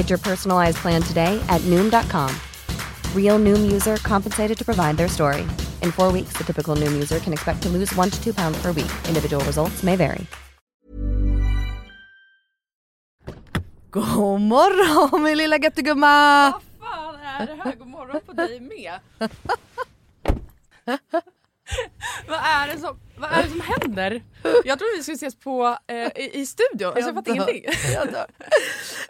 Get your personalized plan today at Noom.com. Real Noom user compensated to provide their story. In four weeks, the typical Noom user can expect to lose one to two pounds per week. Individual results may vary. God morgon min lilla göttegumma! Vad fan är det här? God morgon på dig med. vad, är det som, vad är det som händer? Jag trodde vi skulle ses på, eh, i, i studion. Alltså, jag fattar ingenting. Jag.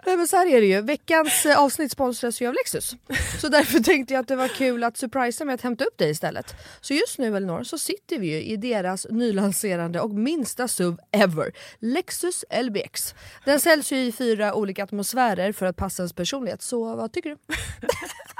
Nej men så här är det ju, veckans eh, avsnitt sponsras ju av Lexus. Så därför tänkte jag att det var kul att surprisa med att hämta upp dig istället. Så just nu Elinor så sitter vi ju i deras nylanserande och minsta SUV ever. Lexus LBX. Den säljs ju i fyra olika atmosfärer för att passa ens personlighet. Så vad tycker du?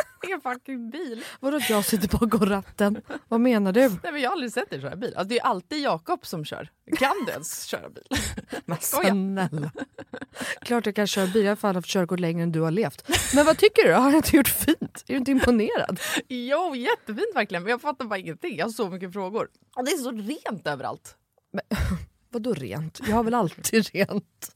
en fucking bil. Vadå att jag sitter bakom ratten? Vad menar du? Nej, men jag har aldrig sett dig köra bil. Alltså, det är alltid Jakob som kör. Kan du ens köra bil? Men snälla. Klart jag kan köra bil, jag har fan haft körkort längre än du har levt. Men vad tycker du? Har jag inte gjort fint? Är du inte imponerad? Jo, jättefint verkligen. Men jag fattar bara ingenting. Jag har så mycket frågor. Och det är så rent överallt. Vadå rent? Jag har väl alltid rent?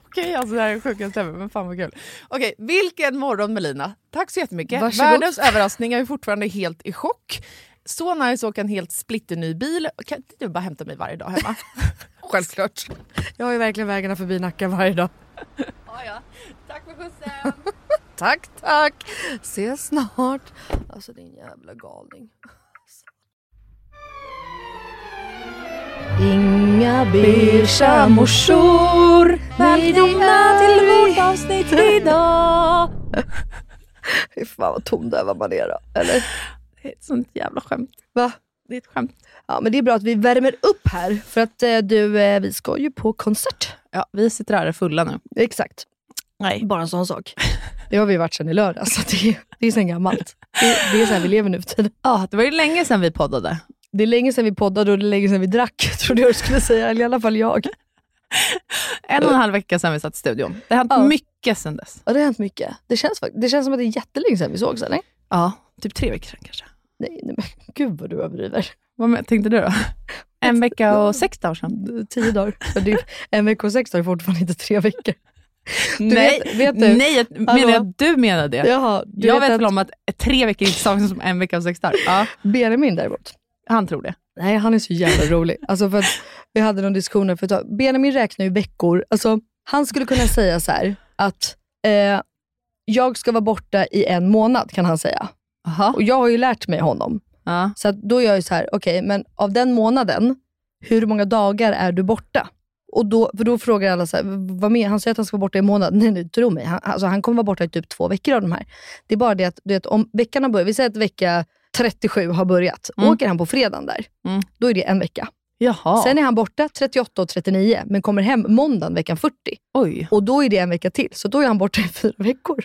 Okej, alltså det här är sjukaste ever, men fan vad kul. Okej, vilken morgon Melina. Tack så jättemycket. Varsågod. Världens överraskning, jag är fortfarande helt i chock. Så nice att åka en helt splitterny bil. Kan inte du bara hämta mig varje dag hemma? Självklart. Jag har ju verkligen vägarna förbi Nacka varje dag. ja, ja. Tack för skjutsen. Tack, tack. Ses snart. Alltså din jävla galning. Inga beiga morsor. Välkomna till vårt avsnitt idag. Fy fan vad tondöva man är då. Eller? Det är ett sånt jävla skämt. Va? Det är ett skämt. Ja men det är bra att vi värmer upp här. För att eh, du, eh, vi ska ju på konsert. Ja, vi sitter här fulla nu. Exakt. Nej. Bara en sån sak. Det har vi varit sedan i lördags, så det, är- det är sen gammalt. Det, det är så här vi lever nu för tiden. Ja, det var ju länge sedan vi poddade. Det är länge sedan vi poddade och det är länge sedan vi drack, trodde jag du skulle säga. Eller i alla fall jag. En och en halv vecka sedan vi satt i studion. Det har hänt Ja. mycket sedan dess. Ja, det har hänt mycket. Det känns, det känns som att det är jättelänge sedan vi sågs, eller? Ja, typ tre veckor sedan kanske. Nej, nej men gud vad du överdriver. Vad tänkte du då? En vecka och sex dagar sedan. Tio dagar. Är, en vecka och sex dagar är fortfarande inte tre veckor. nej, vet- vet du- nej, jag menar att du menar det? Jaha, du jag vet, att väl om att tre veckor inte saknas som en vecka och sex dagar. Ja, Benjamin däremot, han tror det. Nej, han är så jävla rolig. Alltså för vi hade någon diskussion för ett tag. Benjamin räknar ju veckor. Alltså, han skulle kunna säga så här att eh, jag ska vara borta i en månad, kan han säga. Aha. Och jag har ju lärt mig honom. Ja. Så då är jag ju så här, okej, men av den månaden, hur många dagar är du borta? Och då, för då frågar alla så här, vad med? Han säger att han ska vara borta i en månad. Nej, nej, tro mig. Han, alltså, han kommer vara borta i typ två veckor av de här. Det är bara det att, du vet, om veckan har börjat, vi säger att vecka 37 har börjat. Mm. Åker han på fredagen där, Mm. då är det en vecka. Jaha. Sen är han borta 38 och 39, men kommer hem måndagen veckan 40. Oj. Och då är det en vecka till, så då är han borta i fyra veckor.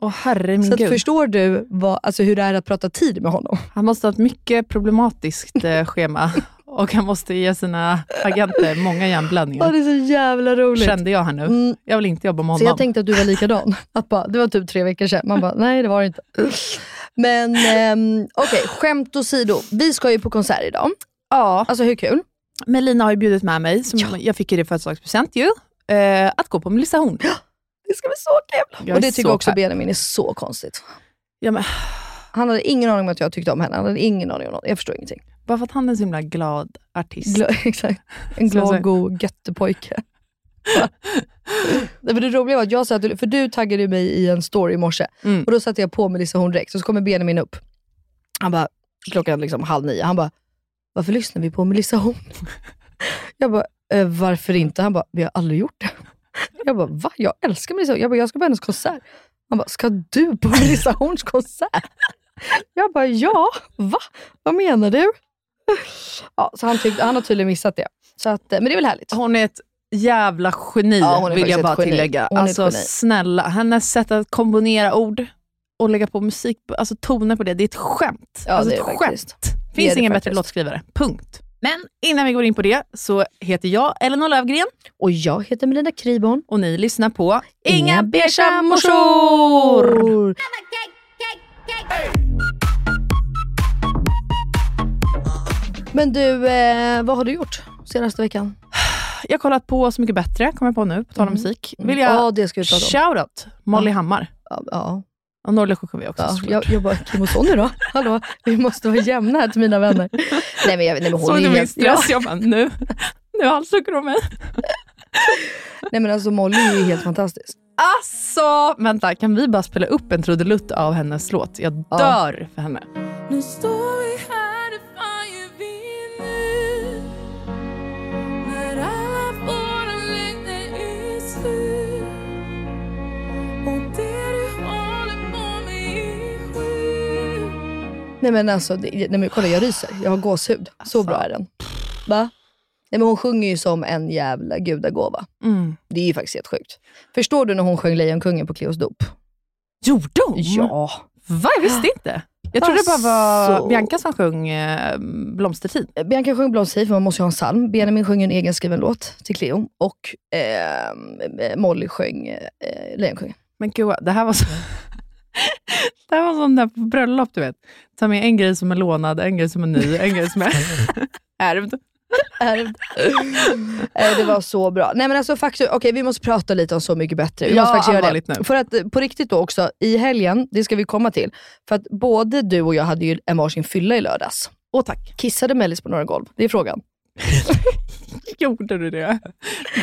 Åh herre min så gud. förstår du vad, alltså, hur det är att prata tid med honom? Han måste ha ett mycket problematiskt eh, schema och han måste ge sina agenter många Ja, hjärnblödningar. det är så jävla roligt. Kände jag här nu. Mm, Jag vill inte jobba med honom. Så jag tänkte att du var likadan. Att bara, det var typ tre veckor sedan. Man bara, nej det var det inte. Men ehm, okej, skämt åsido. Vi ska ju på konsert idag. ja, Alltså hur kul? Melina har ju bjudit med mig, som jag fick i födelsedagspresent ju, eh, att gå på Melissa Horn. Det ska bli så kul. Jag Och det tycker så också. Benjamin är så konstigt. Ja, men, Han hade ingen aning om att jag tyckte om henne. Han hade ingen aning om något. Jag förstår ingenting. bara för att han är en så himla glad artist. Gla, exakt. En glad, god göttepojke. Nej, men det roliga var att jag sa att, för du taggade mig i en story i morse. Mm. Och då satte jag på Melissa Horn direkt, så kommer Benjamin upp. Han bara, klockan liksom halv nio, han bara, varför lyssnar vi på Melissa Horn? Jag bara, eh, varför inte? Han bara, vi har aldrig gjort det. Jag bara, va? Jag älskar Melissa Jag bara, jag ska på hennes konsert. Han bara, ska du på Melissa Horns konsert? Jag bara, ja, va? Vad menar du? Ja, så han, tyckte, han har tydligen missat det. Så att, eh, men det är väl härligt. Hon är ett jävla geni, Ja, vill jag bara tillägga. Alltså snälla, hennes sätt att kombinera ord och lägga på musik, alltså toner på det, det är ett skämt. Ja, alltså ett skämt. faktiskt. Finns ingen bättre låtskrivare. Punkt. Men innan vi går in på det så heter jag Elinor Lövgren Och jag heter Melinda Kriborn. och ni lyssnar på Inga beiga morsor. Men du, eh, vad har du gjort senaste veckan? Jag har kollat på Så mycket bättre, kommer jag på nu, på tal om musik. Vill jag Ja, det ska vi prata om. shoutout Molly Hammar. Ja, ja. Och Norli sjunger också Ja, såklart. jag, jag bara, Kim och Sonny då? Hallå, vi måste vara jämna här till mina vänner. Nej men, jag, nej, men hon Såg är du min helt... Ja, stress? Jag bara, nu, nu halshugger de mig. nej men alltså Molly är ju helt fantastisk. Alltså, vänta, kan vi bara spela upp en trudelutt av hennes låt? Jag Ja. dör för henne. Nu står vi här, Nej men alltså, det, nej, men, kolla jag ryser. Jag har gåshud. Så bra är den. Va? Nej, men hon sjunger ju som en jävla gudagåva. Mm. Det är ju faktiskt helt sjukt. Förstår du när hon sjöng Lejonkungen på Cleos dop? Gjorde hon? Ja. Va? Jag visste inte. Jag trodde det bara var Alltså. Bianca som sjöng eh, Blomstertid. Bianca sjöng Blomstertid för man måste ju ha en psalm. Benjamin sjöng en egen skriven låt till Cleo. Och eh, Molly sjöng eh, Lejonkungen. Men gud, det här var så... Det här var som där på bröllop, du vet. Ta med en grej som är lånad, en grej som är ny, en grej som är ärvd. Ärvd. Eh, det var så bra. Nej men alltså faktum, okej vi måste prata lite om Så mycket bättre. Vi Ja, måste faktiskt göra det. nu. För att eh, på riktigt då också, i helgen, det ska vi komma till. För att både du och jag hade ju en varsin fylla i lördags. Åh tack. Kissade Mellis på några golv? Det är frågan. Gjorde du det?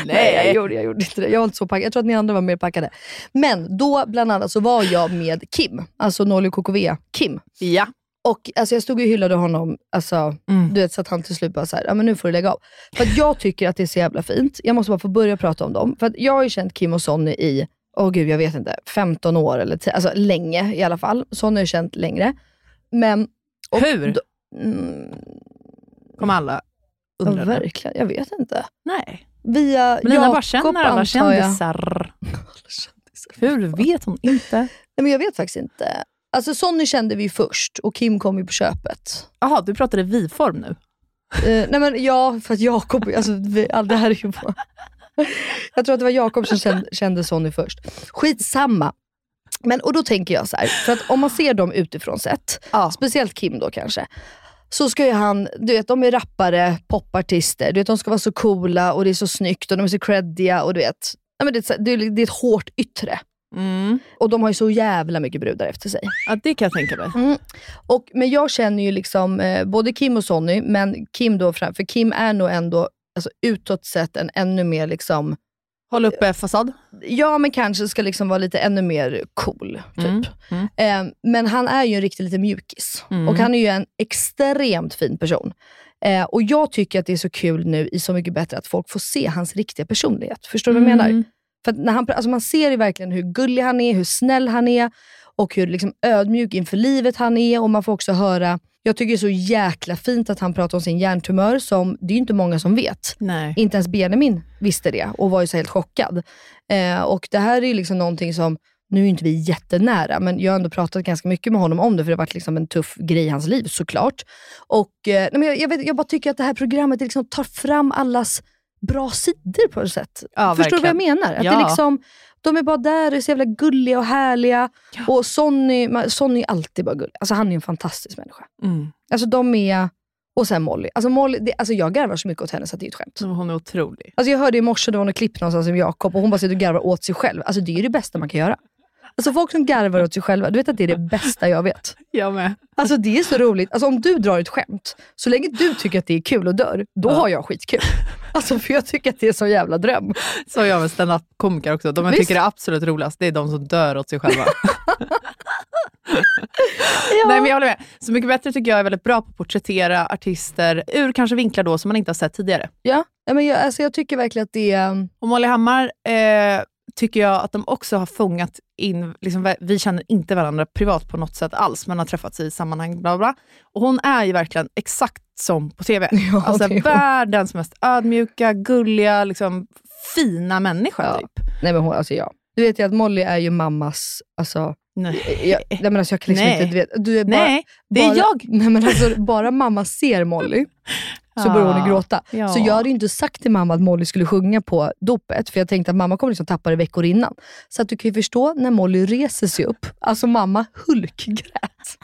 Nej, jag gjorde, jag gjorde inte det. Jag var inte så packad. Jag tror att ni andra var mer packade. Men då bland annat så var jag med Kim, alltså Nolly KKV Kim. Ja. Och alltså, jag stod och hyllade honom, alltså, Mm. du vet, så att han till slut bara såhär, ja men nu får du lägga av. För att jag tycker att det är så jävla fint. Jag måste bara få börja prata om dem. För att jag har ju känt Kim och Sonny i, åh gud jag vet inte, 15 år eller 10, alltså länge i alla fall. Sonny har jag känt längre. Men, Hur? Då, mm, Kommer alla ja, undra. det? verkligen, jag vet inte. Nej. Via Men Lina bara känner alla kändisar. Hur vet hon inte? Nej, men jag vet faktiskt inte. Alltså Sonny kände vi först och Kim kom ju på köpet. Jaha, du pratade vi-form nu. Eh, nej men ja, för att Jakob, alltså vi, all, det här är ju bara... Jag tror att det var Jakob som kände, kände Sonny först. Skitsamma. Men, och då tänker jag så här, för att om man ser dem utifrån sett, Ja. speciellt Kim då kanske, så ska ju han, du vet de är rappare, popartister, du vet de ska vara så coola och det är så snyggt och de är så creddiga och du vet, ja, men det, är, det, är, ett hårt yttre. Mm. Och de har ju så jävla mycket brudar efter sig. Ja, det kan jag tänka mig. Mm. Och, men jag känner ju liksom eh, både Kim och Sonny, men Kim då fram, för Kim är nog ändå alltså, utåt sett en ännu mer, liksom, Håll uppe fasad. ja men kanske ska liksom vara lite ännu mer cool. Typ. Mm, mm. Eh, men han är ju en riktig liten mjukis. Mm. Och han är ju en extremt fin person. Eh, och jag tycker att det är så kul nu i Så mycket bättre att folk får se hans riktiga personlighet. Förstår du vad jag menar? Mm. För att när han, alltså man ser ju verkligen hur gullig han är, hur snäll han är och hur liksom ödmjuk inför livet han är. Och man får också höra, jag tycker det är så jäkla fint att han pratar om sin hjärntumör, som det är inte många som vet. Nej. Inte ens Benjamin visste det och var ju så helt chockad. Eh, och det här är ju liksom någonting som, nu är inte vi jättenära, men jag har ändå pratat ganska mycket med honom om det, för det har varit liksom en tuff grej i hans liv såklart. Och, eh, men jag, jag, vet, jag bara tycker att det här programmet det liksom tar fram allas bra sidor på ett sätt. Ja, Förstår du vad jag verkligen. menar? Att Ja. det liksom, de är bara där och är så jävla gulliga och härliga. Och Sonny, Sonny är alltid bara gullig. Alltså han är en fantastisk människa. Mm. Alltså de är... Och sen Molly. Alltså, Molly det, alltså jag garvar så mycket åt henne så att det är ett skämt. Hon är otrolig. Alltså jag hörde i morse, det var något klipp någonstans med Jakob och hon bara sitter och garvar åt sig själv. Alltså det är ju det bästa man kan göra. Alltså folk som garvar åt sig själva, du vet att det är det bästa jag vet. Jag med. Alltså det är så roligt. Alltså om du drar ett skämt, så länge du tycker att det är kul och dör, då har jag skitkul. Alltså för jag tycker att det är så jävla dröm. Så jag med stand-up-komiker också. De jag Visst. tycker är absolut roligast, det är de som dör åt sig själva. Nej, men jag håller med. Så mycket bättre tycker jag är väldigt bra på att porträttera artister ur kanske vinklar då som man inte har sett tidigare. Ja, ja, men jag, alltså jag tycker verkligen att det är... Och Molly Hammar eh, tycker jag att de också har fångat in, liksom, vi känner inte varandra privat på något sätt alls, men har träffats i sammanhang, bla bla. Och hon är ju verkligen exakt som på TV. Ja, alltså världens mest ödmjuka, gulliga, liksom, fina människa. Ja. Typ. Nej men hon, alltså ja. Du vet ju att Molly är ju mammas, alltså, Nej. jag, nej men alltså jag kan liksom Nej. inte, du vet, du är bara, Nej, det är bara, jag. Nej men alltså bara mamma ser Molly så börjar hon gråta. ja. Så jag hade inte sagt till mamma att Molly skulle sjunga på dopet, för jag tänkte att mamma kommer liksom tappa det veckor innan. Så att du kan ju förstå när Molly reser sig upp, alltså mamma hulkgrät.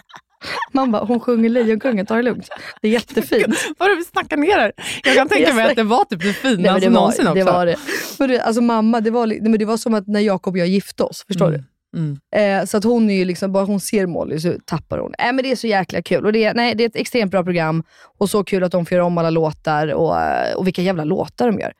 Man bara, hon sjunger Lejonkungen, ta det lugnt. Det är jättefint. Vad du snackar ner här. Jag kan tänka mig att det var typ det finaste någonsin också. det var det. Men det. Alltså mamma, det var, nej, men det var som att när Jakob och jag gifte oss, förstår Mm. du? Mm. Eh, så att hon är ju liksom, bara hon ser Molly så tappar hon. Äh, men det är så jäkla kul. Och det, är, nej, det är ett extremt bra program och så kul att de får göra om alla låtar och, eh, och vilka jävla låtar de gör.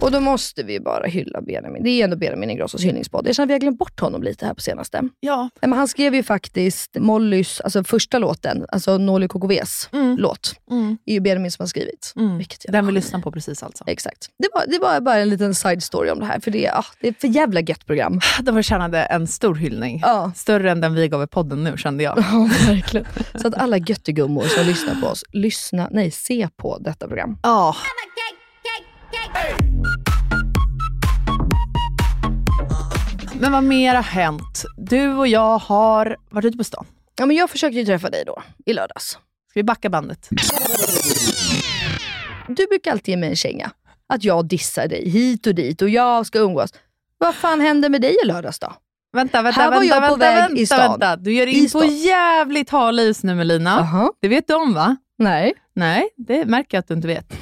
Och då måste vi bara hylla Benjamin. Det är ändå Benjamin Ingrossos hyllningspodd. Jag känner att vi har glömt bort honom lite här på senaste. Ja. Nej, men han skrev ju faktiskt Mollys, alltså första låten, alltså Noli KKVs Mm. låt. Mm. Är ju Benjamin som har skrivit. Mm. Den vi lyssnar på precis alltså. Exakt. Det var, det var bara en liten side story om det här, för det, är- ah, det är ett för jävla gött program. De förtjänade en stor hyllning. Ja. Större än den vi gav i podden nu kände jag. Ja, verkligen. Så att alla göttegummor som lyssnar på oss, lyssna, nej, se på detta program. Ja. Men vad mer har hänt? Du och jag har varit ute på stan. Ja, men jag försökte ju träffa dig då, i lördags. Ska vi backa bandet? Du brukar alltid ge mig en känga. Att jag dissar dig hit och dit och jag ska umgås. Vad fan hände med dig i lördags då? Vänta, vänta, Här var vänta, jag på vänta, väg vänta, i stan. vänta. Du ger I in på jävligt hal is nu Melina. Jaha. Det vet du om va? Nej. Nej, det märker jag att du inte vet.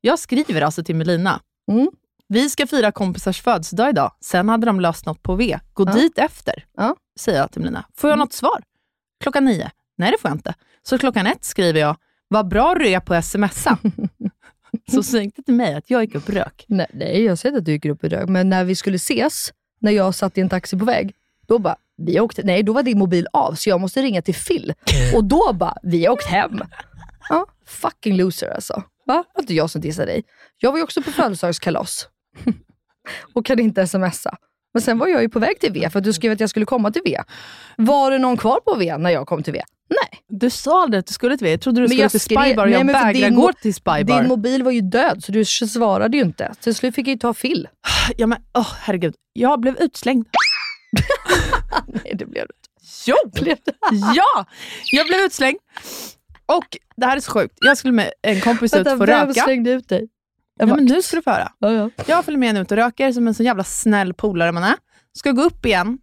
Jag skriver alltså till Melina. Mm. Vi ska fira kompisars födelsedag idag. Sen hade de löst något på V. Gå Ja. dit efter, Ja. säger jag till Melina. Får jag något svar? Klockan nio. Nej, det får jag inte. Så klockan ett skriver jag, vad bra du är på smsa. Så säg inte till mig att jag gick upp och rök. Nej, nej, jag ser att du gick upp i rök. Men när vi skulle ses, när jag satt i en taxi på väg, då bara, vi åkte, nej då var din mobil av, så jag måste ringa till Phil. Och då bara, vi har åkt hem. Ja, fucking loser alltså. Va? Det var inte jag som dissade dig. Jag var ju också på födelsedagskalas. och kan inte smsa. Men sen var jag ju på väg till V, för att du skrev att jag skulle komma till V. Var det någon kvar på V när jag kom till V? Nej. Du sa aldrig att du skulle till V. Jag trodde du Men skulle till Spybar och jag vägrar din gå till Spybar. Din mobil var ju död, så du svarade ju inte. Till slut fick jag ju ta Phil. Ja, men, åh, herregud. Jag blev utslängd. Nej, det blev det Jo! Blev det? Ja! Jag blev utslängd. Och det här är så sjukt. Jag skulle med en kompis ut Vänta, för vem röka. slängde ut dig? Ja, men nu ska du få höra. Ja, ja. Jag följer med en ut och röker som en så jävla snäll polare man är. Ska gå upp igen.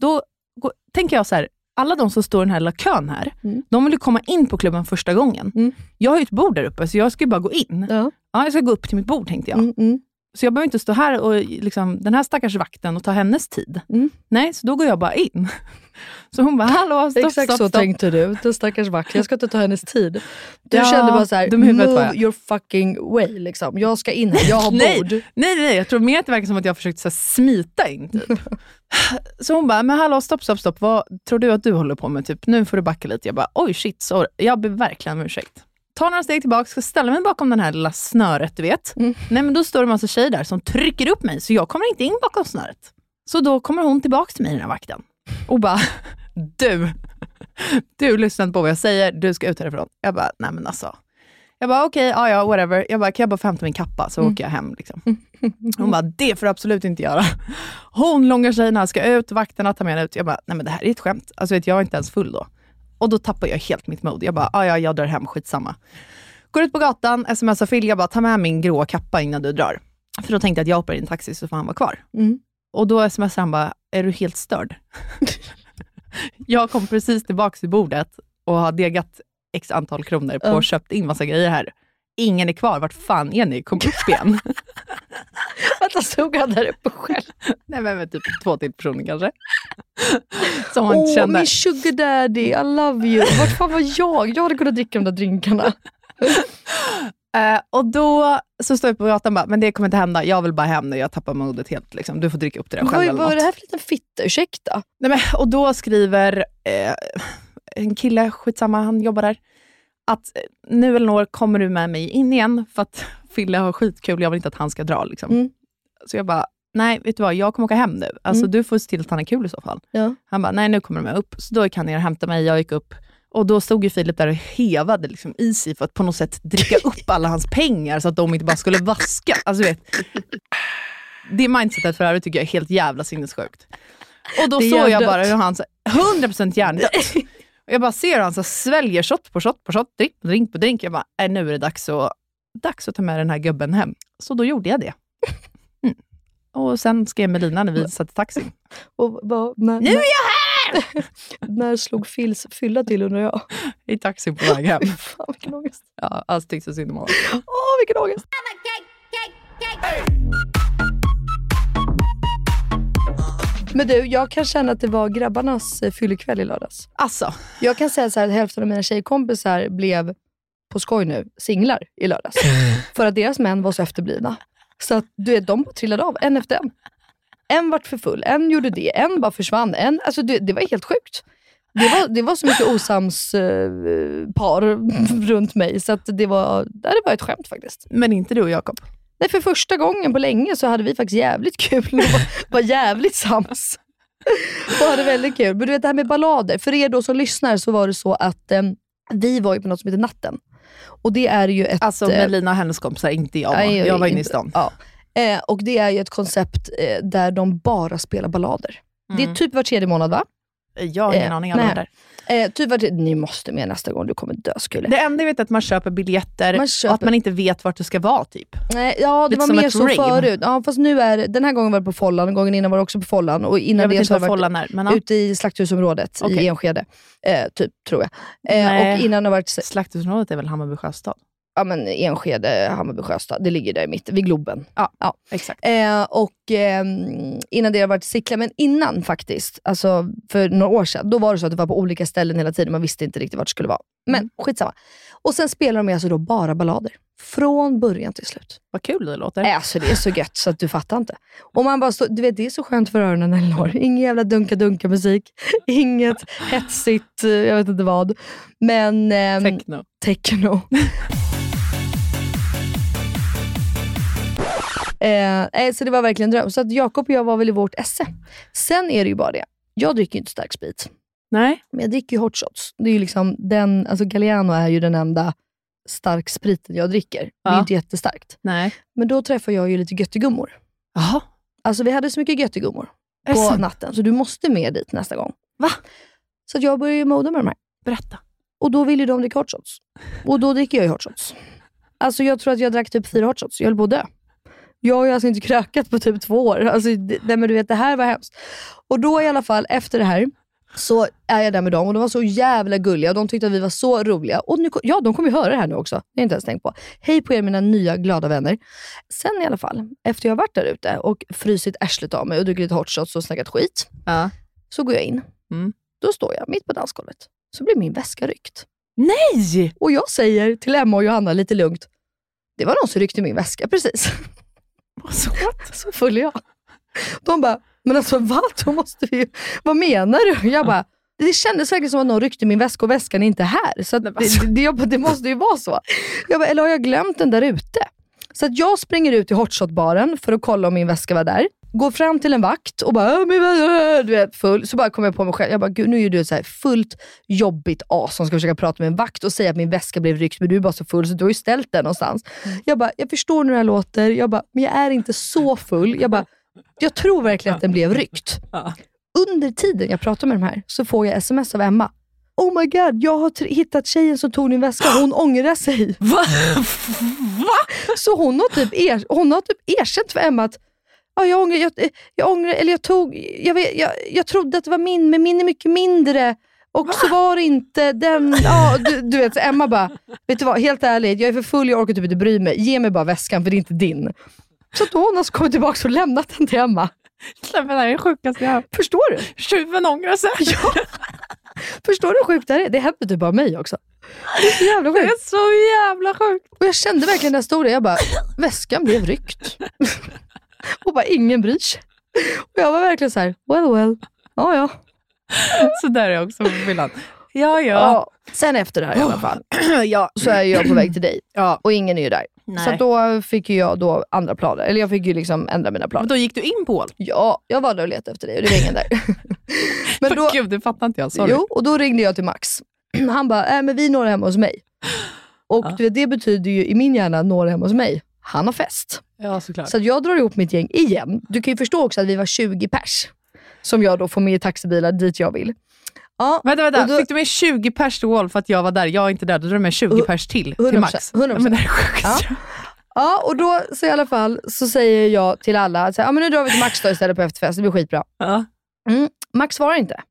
Då går, tänker jag så här, alla de som står i den här lilla kön här, Mm. de vill ju komma in på klubben första gången. Mm. Jag har ju ett bord där uppe, så jag ska ju bara gå in. Ja. Ja, jag ska gå upp till mitt bord tänkte jag. Mm, mm. Så jag behöver inte stå här och liksom, den här stackars vakten och ta hennes tid. Mm. Nej, så då går jag bara in. Så hon bara, hallå, stopp, Exakt stopp, så stopp. tänkte du. Den stackars vakt. Jag ska inte ta hennes tid. Du Ja, kände bara så här, move your fucking way. Liksom. Jag ska in här, jag har Nej. bord. Nej, nej, jag tror mer att det verkar som att jag försökte så här, smita in. Typ. Så hon bara, men hallå, stopp, stopp, stopp. Vad tror du att du håller på med? Typ, nu får du backa lite. Jag bara, oj shit, sorry. Jag ber verkligen om ursäkt. Ta några steg tillbaka, ska ställa mig bakom den här lilla snöret, du vet. Mm. Nej, men då står det en massa tjejer där som trycker upp mig, så jag kommer inte in bakom snöret. Så då kommer hon tillbaka till mig, den här vakten, och bara, du, du lyssnar på vad jag säger, du ska ut härifrån. Jag bara, nej men alltså. Jag bara, okej, ja ja, whatever. Jag bara, kan jag bara få hämta min kappa så åker jag hem. Liksom. Hon bara, det får du absolut inte göra. Hon, långa tjejerna, ska ut, vakterna tar med henne ut. Jag bara, nej men det här är ett skämt. Alltså vet, jag var inte ens full då. Och då tappar jag helt mitt mod. Jag bara, ja ja, jag drar hem, skitsamma. Går ut på gatan, smsar Phil, jag bara, ta med min gråa kappa innan du drar. För då tänkte jag att jag hoppar i en taxi så får han vara kvar. Mm. Och då smsar han bara, är du helt störd? jag kom precis tillbaka till bordet och har degat x antal kronor på och köpt in massa grejer här. Ingen är kvar, vart fan är ni? Kom upp igen. Vänta, stod han där uppe själv? Nej men typ två till personer kanske. Som man Åh, kände. min sugar daddy, I love you. Vart fan var jag? Jag hade kunnat dricka de där drinkarna. Eh, och då så står jag på gatan och bara, men det kommer inte hända. Jag vill bara hem nu, jag tappar modet helt. Liksom. Du får dricka upp det där själv Vad, eller vad är det här för liten fitta? Ursäkta? Nej, men, och då skriver eh, en kille, skitsamma, han jobbar där, att eh, nu Elinor kommer du med mig in igen för att Fille har skitkul, jag vill inte att han ska dra. Liksom. Mm. Så jag bara, nej vet du vad, jag kommer åka hem nu. Alltså Mm. du får se till att han är kul i så fall. Ja. Han bara, nej nu kommer de med upp. Så då gick han ner och hämtade mig, jag gick upp. Och då stod ju Filip där och hevade liksom i sig för att på något sätt dricka upp alla hans pengar så att de inte bara skulle vaska. Alltså, vet. Det mindsetet för övrigt tycker jag är helt jävla sinnessjukt. Och då såg jag bara hur han, så- 100% hjärndött. Och jag bara ser hur han så sväljer shot på shot på shot, drink på drink på drink. Jag bara, äh, nu är det dags att, dags att ta med den här gubben hem. Så då gjorde jag det. Mm. Och sen skrev Melina när vi satt i taxin. Och, vad, när, Nu är jag här! när slog Fils fylla till undrar jag? I taxin på väg hem. Fan vilken ångest. Ja, alltså tyckte så synd om honom. Åh vilken ångest. Men du, jag kan känna att det var grabbarnas eh, fyllekväll i lördags. Alltså, Jag kan säga så här att hälften av mina tjejkompisar blev, på skoj nu, singlar i lördags. För att deras män var så efterblivna. Så att du vet, de bara trillade av, en efter en. En vart för full, en gjorde det, en bara försvann. En, alltså det, det var helt sjukt. Det var, det var så mycket osams eh, par runt mig, så att det, var, det var ett skämt faktiskt. men inte du och Jakob. Nej, för första gången på länge så hade vi faktiskt jävligt kul och var, var jävligt sams. och hade väldigt kul. Men du vet det här med ballader, för er då som lyssnar så var det så att eh, vi var ju på något som heter Natten. Och det är ju ett... Alltså eh, Melina och hennes kompisar, inte jag. nej, jag var inne i stan. Ja. Eh, och det är ju ett koncept eh, där de bara spelar ballader. Det är typ var tredje månad va? Jag har ingen Eh, aning. Alla nej. där. Eh, typ tredje, ni måste med nästa gång, du kommer dö skulle. Det enda jag vet är att man köper biljetter Man och köper- att man inte vet vart du ska vara. typ. Nej, ja, det Lite var mer så rave. förut. Ja, fast nu är den här gången var det på Follan, gången innan var det också på Follan. Och innan det så har varit är. Men ja. ute i slakthusområdet i Okej. Enskede. Eh, typ, tror jag. Eh, och innan har varit Slakthusområdet är väl Hammarby sjöstad? Ja, men Enskede, Hammarby sjöstad. Det ligger där i mitten, vid Globen. Ja, Ja. exakt. Eh, och ehm, innan det har varit Sickla, men innan faktiskt, alltså för några år sedan, då var det så att det var på olika ställen hela tiden. Man visste inte riktigt vart det skulle vara. Men Mm. skitsamma. Och sen spelar de alltså då bara ballader. Från början till slut. Vad kul det låter. Nej, Alltså det är så gött så att du fattar inte. Och man bara stå, du vet, det är så skönt för öronen Elinor. Ingen jävla dunka-dunka-musik. Inget hetsigt, eh, jag vet inte vad. Men ehm, Techno. techno. Eh, så det var verkligen en dröm. Så att Jakob och jag var väl i vårt esse. Sen är det ju bara det. Jag dricker ju inte stark sprit. Nej. Men jag dricker ju hot shots. Det är ju liksom den, alltså Galliano är ju den enda stark spriten jag dricker. Det är Ja. inte jättestarkt. Nej. Men då träffade jag ju lite göttegummor. Jaha. Alltså vi hade så mycket göttegummor det på sant? natten, så du måste med dit nästa gång. Va? Så jag började moda med de här. Berätta. Och då vill ju de dricka hot shots. Och då dricker jag ju hot shots. Alltså jag tror att jag drack typ fyra hot shots. Jag höll på att dö. Jag har ju alltså inte krökat på typ två år. Alltså, det, nej, men du vet, det här var hemskt. Och då i alla fall, efter det här, så är jag där med dem och de var så jävla gulliga och de tyckte att vi var så roliga. Och nu, ja, de kommer ju höra det här nu också. Det har jag inte ens tänkt på. Hej på er mina nya glada vänner. Sen i alla fall, efter jag har varit där ute och frysit arslet av mig och druckit lite hot shots och snackat skit, Ja. så går jag in. Mm. Då står jag mitt på dansgolvet. Så blir min väska ryckt. Nej! Och jag säger till Emma och Johanna lite lugnt, det var någon som ryckte min väska precis. Så gott. Så full är jag. De bara, men alltså va? Då måste vi ju, vad menar du? Jag bara, det kändes verkligen som att någon ryckte min väska och väskan är inte här. Så men alltså. det, det, jag bara, det måste ju vara så. Jag bara, eller har jag glömt den där ute? Så att jag springer ut till hotshot-baren för att kolla om min väska var där. Går fram till en vakt och bara, "Äh, min väska", du vet full. Så bara kommer jag på mig själv. Jag bara, gud nu är du ett så här fullt jobbigt as som ska försöka prata med en vakt och säga att min väska blev ryckt, men du är bara så full så du har ju ställt den någonstans. Jag bara, jag förstår hur det här låter, jag bara, men jag är inte så full. Jag bara, jag tror verkligen att den blev ryckt. Under tiden jag pratar med de här så får jag sms av Emma. Oh my god, jag har hittat tjejen som tog din väska. Hon ångrar sig. Va? Så hon har typ, er, hon har typ erkänt för Emma att ja, jag, ångrar, jag, jag ångrar, eller jag tog, jag, vet, jag, jag trodde att det var min, men min är mycket mindre. Och så var det inte den. Ja, du, du vet, så Emma bara, vet du vad, helt ärligt, jag är för full, jag orkar typ inte bry mig. Ge mig bara väskan för det är inte din. Så då hon alltså kommit tillbaka och lämnat den till Emma. Nej, men Det här är det sjukaste jag har. Förstår du? Tjuven ångrar sig. Ja. Förstår du hur sjukt det här är? Det händer typ bara mig också. Det är så jävla Det sjukt. är så jävla sjukt. Och jag kände verkligen när jag stod där, jag bara, väskan blev ryckt. och bara, ingen bryr sig. Och jag var verkligen så här, well well, ja ja. Så där är jag också på fyllan. Ja, ja. ja. Sen efter det här i alla fall, ja. så är jag på väg till dig. ja. Och ingen är ju där. Nej. Så då fick jag då andra planer. Eller jag fick ju liksom ändra mina Men planer. då gick du in på Ål? Ja, jag var där och letade efter dig och det var ingen där. Men då, Gud, det fattar inte jag. Sorry. jo, och då ringde jag till Max. Han bara, äh, men vi når hemma hos mig. Och Ja. vet, det betyder ju i min hjärna, når hemma hos mig. Han har fest. Ja, såklart. Så att jag drar ihop mitt gäng igen. Du kan ju förstå också att vi var 20 pers. Som jag då får med i taxibilar dit jag vill. Ja, Vänta, vänta. då- Fick du med 20 pers till Ål för att jag var där? Jag är inte där. Då drar du med 20 Hu- pers till, 100%, till Max. 100%. Ja, men det är sjukt. Ja. Ja, och då så i alla fall så säger jag till alla, här, ja, men nu drar vi till Max då istället på efterfest, det blir skitbra. Ja. Mm. Max svarar inte.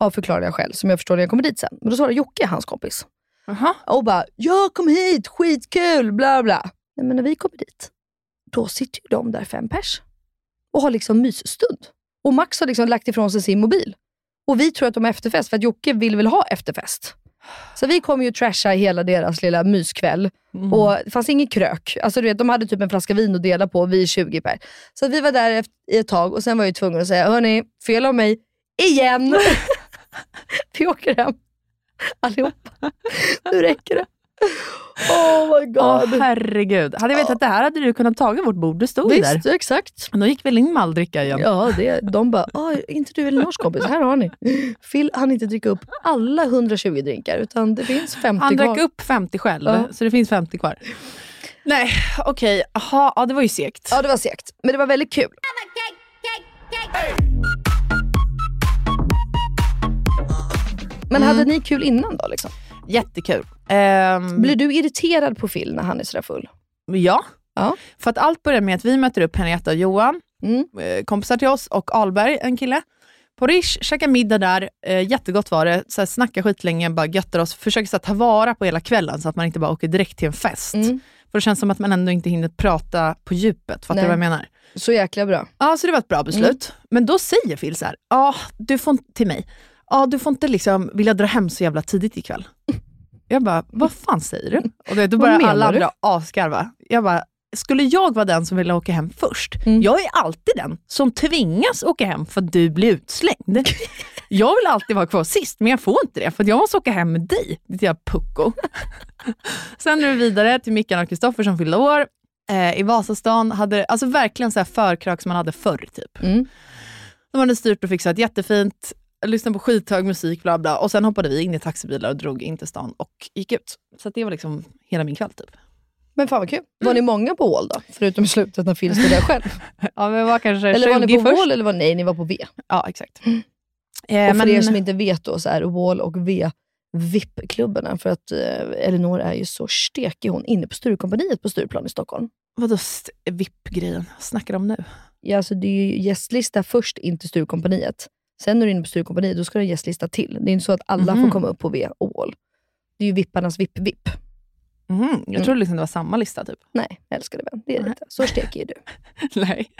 Av förklarliga skäl, som jag förstår när jag kommer dit sen. Men då svarar Jocke, hans kompis. Jaha. Och bara, ja kom hit, skitkul, bla bla. Nej, men när vi kommer dit, då sitter ju de där fem pers. Och har liksom mysstund. Och Max har liksom lagt ifrån sig sin mobil. Och vi tror att de har efterfest, för att Jocke vill väl ha efterfest. Så vi kommer ju trasha hela deras lilla myskväll. Mm. Och det fanns ingen krök. Alltså, du vet, de hade typ en flaska vin att dela på, vi är 20 per. Så vi var där i ett tag och sen var jag tvungen att säga, hörni, fel av mig, igen. vi åker hem allihopa. Nu räcker det. Oh my god. herregud. Hade jag vetat det här hade du kunnat tagit vårt bord. Det stod ju där. Visst, exakt. Men då gick väl in med all dricka igen. Ja, det, de bara, "Ah, är inte du Elinors kompis? Här har ni. Phil hann inte dricka upp alla 120 drinkar, utan det finns 50 Han kvar. drack upp 50 själv, Ja. så det finns 50 kvar. Nej, okej. Jaha, ja, det var ju segt. Ja, det var segt. Men det var väldigt kul. Men hade ni kul innan då? Liksom? Jättekul. Ehm, Blir du irriterad på Phil när han är sådär full? ja. Ja. För att allt börjar med att vi möter upp Henrietta och Johan, Mm. eh, kompisar till oss, och Alberg, en kille. På Rish, käkar middag där, eh, jättegott var det. Så här, snackar skitlänge, bara göttar oss. Försöker så här, ta vara på hela kvällen så att man inte bara åker direkt till en fest. Mm. För det känns som att man ändå inte hinner prata på djupet. Fattar du vad jag menar? Så jäkla bra. Ja, så det var ett bra beslut. Men då säger Phil så här, ja, du får till mig, ja, du får inte liksom vilja dra hem så jävla tidigt ikväll. Jag bara, vad fan säger du? Och då Vad börjar alla andra asgarva. Jag bara, skulle jag vara den som vill åka hem först? Mm. Jag är alltid den som tvingas åka hem för att du blir utslängd. Jag vill alltid vara kvar sist, men jag får inte det för jag måste åka hem med dig, ditt jävla pucko. Sen det vidare till Mickan och Kristoffer som fyllde år eh, i Vasastan. Hade, alltså verkligen så här förkrök som man hade förr. Typ. Mm. De hade styrt och fixat jättefint, lyssnade på skithög musik, bla bla. Och sen hoppade vi in i taxibilar och drog in till stan och gick ut. Så det var liksom hela min kväll. Typ. Men fan vad kul. Var ni många på Ål då? Förutom i slutet när Phil stod där själv. Ja, men var kanske Eller var ni 20 på först. Wall eller var nej, ni var på V? Ja, exakt. Mm. Eh, och för men- er som inte vet då, så är Wall och V VIP-klubbarna. För att eh, Elinor är ju så stekig hon inne på Sturecompagniet på Stureplan i Stockholm. Vadå st- VIP-grejen? Snackar de om nu? Ja, alltså det är ju gästlista först in till Sturecompagniet. Sen när du är inne på Sturecompagniet, då ska du ha gästlista till. Det är inte så att alla Mhm. får komma upp på V och Wall. Det är ju vipparnas VIP-VIP. Mhm, Jag trodde liksom det var samma lista. typ. Nej, älskade vän. Det är det inte. Så stekig är du. Nej,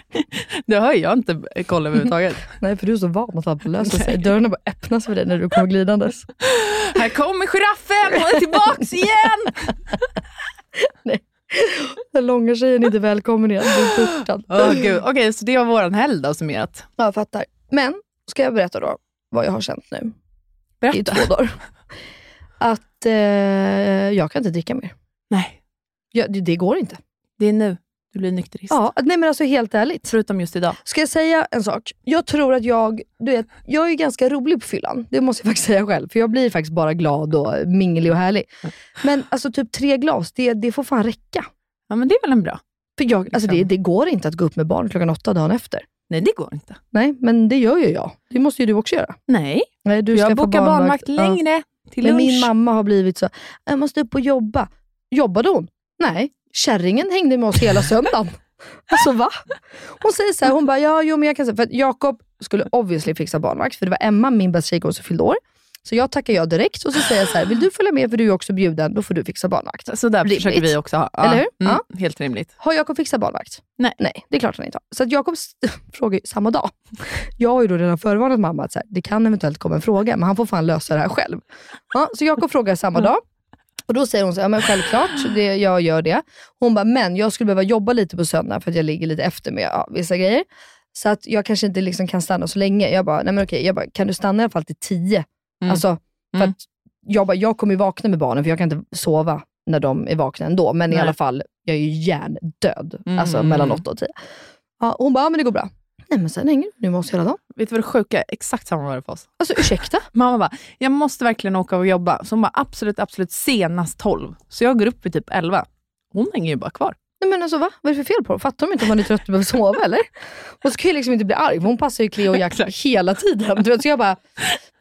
det har jag inte koll överhuvudtaget. Nej, för du är så van att allt löser sig. Dörrarna bara öppnas för dig när du kommer glidandes. Här kommer giraffen, hon är tillbaks igen! Den långa tjejen är inte välkommen igen. Gud. Okej, så det var våran helg då summerat. Ja, jag fattar. Men, ska jag berätta då vad jag har känt nu i Berätta. två dagar? Att eh, jag kan inte dricka mer. Nej, Ja, det, det går inte. det är nu du blir nykterist. Ja, nej men alltså helt ärligt. Förutom just idag. Ska jag säga en sak? Jag tror att jag, du vet, jag är ganska rolig på fyllan. Det måste jag faktiskt säga själv. För jag blir faktiskt bara glad och minglig och härlig. Men alltså typ tre glas, det, det får fan räcka. Ja, men det är väl en bra. För jag, alltså Liksom. det, det går inte att gå upp med barn klockan åtta dagen efter. Nej, det går inte. Nej, men det gör ju jag. Det måste ju du också göra. Nej, Nej, du jag bokar barnvakt Ja. längre till Men lunch. min mamma har blivit så, jag måste upp och jobba. Jobbade hon? Nej, kärringen hängde med oss hela söndagen. Alltså va? Hon säger så här, hon bara, ja, jo, men jag kan säga, för Jakob skulle obviously fixa barnvakt, för det var Emma, min bästa tjejkompis, som fyllde år. Så jag tackar ja direkt och så säger jag så här, vill du följa med för du är också bjuden, då får du fixa barnvakt. Så där Rimligt. försöker vi också ha. Ja. Eller hur? Mm, Ja. Helt rimligt. Har Jakob fixat barnvakt? Nej. Nej, det är klart han inte har. Så att Jakob frågar samma dag. Jag har ju då redan förvarnat mamma att så här, det kan eventuellt komma en fråga, men han får fan lösa det här själv. Ja, så Jakob frågar samma dag. Och Då säger hon så ja, men självklart, det, jag gör det. Hon bara, men jag skulle behöva jobba lite på söndag för att jag ligger lite efter med ja, vissa grejer. Så att jag kanske inte liksom kan stanna så länge. Jag bara, nej men okej, jag bara, kan du stanna i alla fall till tio? Mm. Alltså, för Mm. jag, bara, jag kommer ju vakna med barnen för jag kan inte sova när de är vakna ändå. Men i Nej. alla fall, jag är ju hjärndöd. Mm. Alltså mellan åtta och tio. Ja, hon bara, ja men det går bra. Nej men sen hänger du nu med oss hela dagen. Vet du vad det sjuka? Exakt samma var det för oss. Alltså ursäkta? Mamma bara, jag måste verkligen åka och jobba. Så hon bara, absolut, absolut senast 12. Så jag går upp vid typ 11. Hon hänger ju bara kvar. Nej men alltså va? Vad är det för fel på dem? Fattar de inte om man är trött och behöver sova eller? Och så kan jag liksom inte bli arg, för hon passar ju Cleo och Jack hela tiden. Du vet, så jag bara,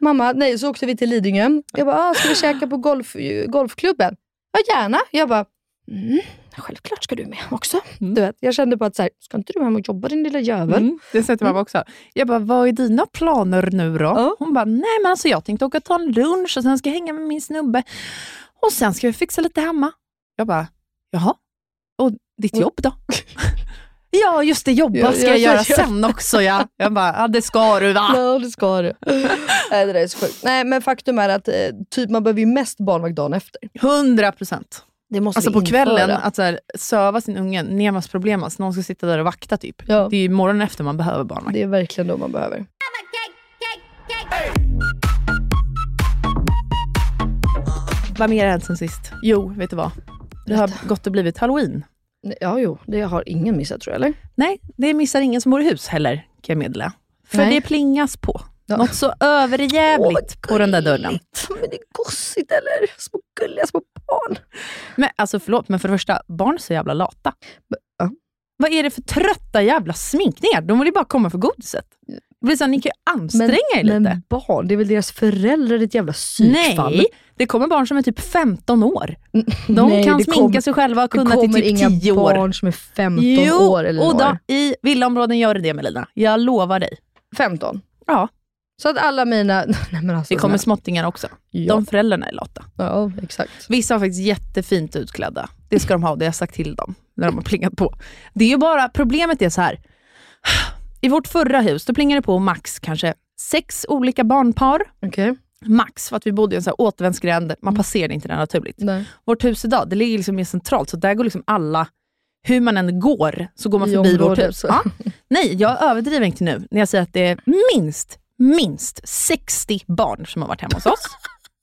mamma, nej, så åkte vi till Lidingö. Jag bara, ah, ska vi käka på golf, golfklubben? Ja, gärna. Jag bara, mm, självklart ska du med också. Mm. Du vet, jag kände på att, så här, ska inte du hem och jobba din lilla jävel? Mm, det sätter mamma också. Jag bara, vad är dina planer nu då? Ja. Hon bara, nej men alltså jag tänkte åka och ta en lunch och sen ska jag hänga med min snubbe. Och sen ska vi fixa lite hemma. Jag bara, jaha? Och ditt jobb då? ja, just det, jobba Ja, ska ja, jag göra ja. sen också ja. Jag bara, ja det ska du va? Ja, det ska du. Nej, det där är så sjukt. Nej, men faktum är att eh, typ, man behöver ju mest barnvakt dagen efter. 100 procent. Det måste Alltså på införa. kvällen, att så här, söva sin unge, Nemas problem, alltså, någon ska sitta där och vakta typ. Ja. Det är ju morgonen efter man behöver barnvakt. Det är verkligen då man behöver. Vad mer har hänt sen sist? Jo, vet du vad? Det har gått och blivit halloween. Ja, jo, det har ingen missat tror jag, eller? Nej, det missar ingen som bor i hus heller, kan jag meddela. För Nej. det plingas på. Ja. Något så överjävligt på den där dörren. Men det är gossigt eller? Små gulliga små barn. Men alltså förlåt, men för det första, barn är så jävla lata. Ja. Vad är det för trötta jävla sminkningar? De vill ju bara komma för godiset. Det blir så ni kan ju anstränga er lite. men barn, det är väl deras föräldrar ett jävla psykfall? Nej, det kommer barn som är typ 15 år. De Nej, kan det sminka kom- sig själva och Det kunna till kommer typ inga 10 år. barn som är 15 jo, år eller och då, i villaområden gör det det Melina. Jag lovar dig. 15? Ja, Så att alla mina... Nej, men alltså, det kommer småttingar också. Ja. De föräldrarna är lata. ja, exakt. Vissa har faktiskt jättefint utklädda. Det ska de ha, det har jag sagt till dem när de har plingat på. Det är ju bara, problemet är så här. I vårt förra hus, då plingade det på max kanske sex olika barnpar. Okej. Max, för att vi bodde i en så här återvändsgränd. Man passerade inte det naturligt. Nej. Vårt hus idag, det ligger liksom mer centralt, så där går liksom alla, hur man än går, så går man I förbi vårt hus. Ja. Nej, jag överdriver inte nu när jag säger att det är minst, minst 60 barn som har varit hemma hos oss.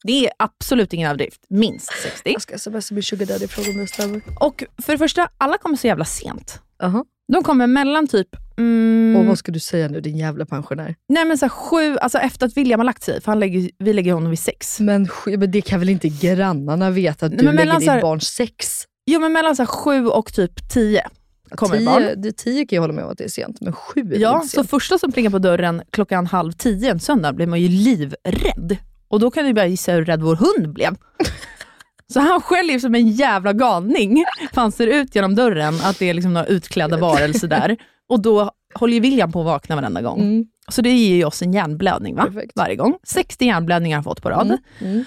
Det är absolut ingen överdrift. Minst 60. Jag ska smsa min sugar daddy fråga om det stämmer. Och för det första, alla kommer så jävla sent. Jaha. De kommer mellan typ, mm, Och vad ska du säga nu din jävla pensionär? nej men så här sju, alltså efter att William har lagt sig, för han lägger, vi lägger honom vid sex. Men, sk- men det kan väl inte grannarna veta att Nej, du lägger mellan ditt här- barn sex? Jo men mellan så här sju och typ tio kommer tio, barn. Det, tio kan jag hålla med om att det är sent, men sju är Ja, så första som plingar på dörren klockan halv tio en söndag blir man ju livrädd. Och då kan du bara gissa hur rädd vår hund blev. Så han skäller ju som en jävla galning. För han ser ut genom dörren att det är liksom några utklädda varelser där. Och då håller ju William på att vakna varenda gång. Mm. Så det ger ju oss en hjärnblödning va? Perfekt. varje gång. 60 hjärnblödningar har fått på rad. Mm. Mm.